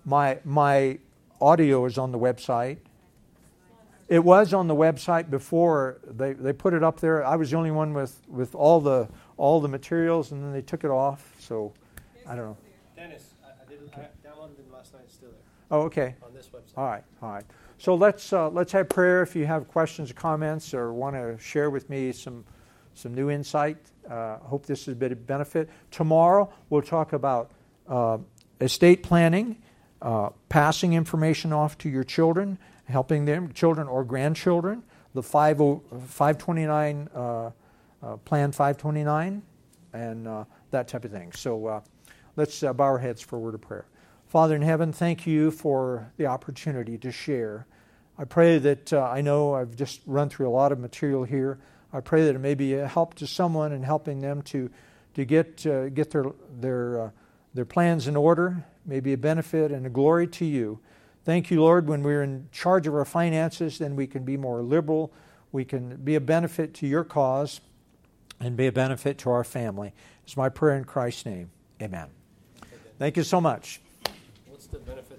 My my audio is on the website. It was on the website before they, they put it up there. I was the only one with, with all the all the materials, and then they took it off. So I don't know. Dennis, I, I did, I downloaded them last night, it's still there, Oh, okay. on this website. All right, all right. So let's uh, let's have prayer. If you have questions, or comments, or want to share with me some some new insight, uh, hope this has been a benefit. Tomorrow we'll talk about uh, estate planning, uh, passing information off to your children, helping their children or grandchildren. The 50, 529 uh, uh, Plan 529, and uh, that type of thing. So let's bow our heads for a word of prayer. Father in heaven, thank you for the opportunity to share. I pray that uh, I know I've just run through a lot of material here. I pray that it may be a help to someone in helping them to, to get, uh, get their, their, uh, their plans in order, maybe a benefit and a glory to you. Thank you, Lord, when we're in charge of our finances, then we can be more liberal. We can be a benefit to your cause and be a benefit to our family. It's my prayer in Christ's name. Amen. Thank you so much. What's the benefits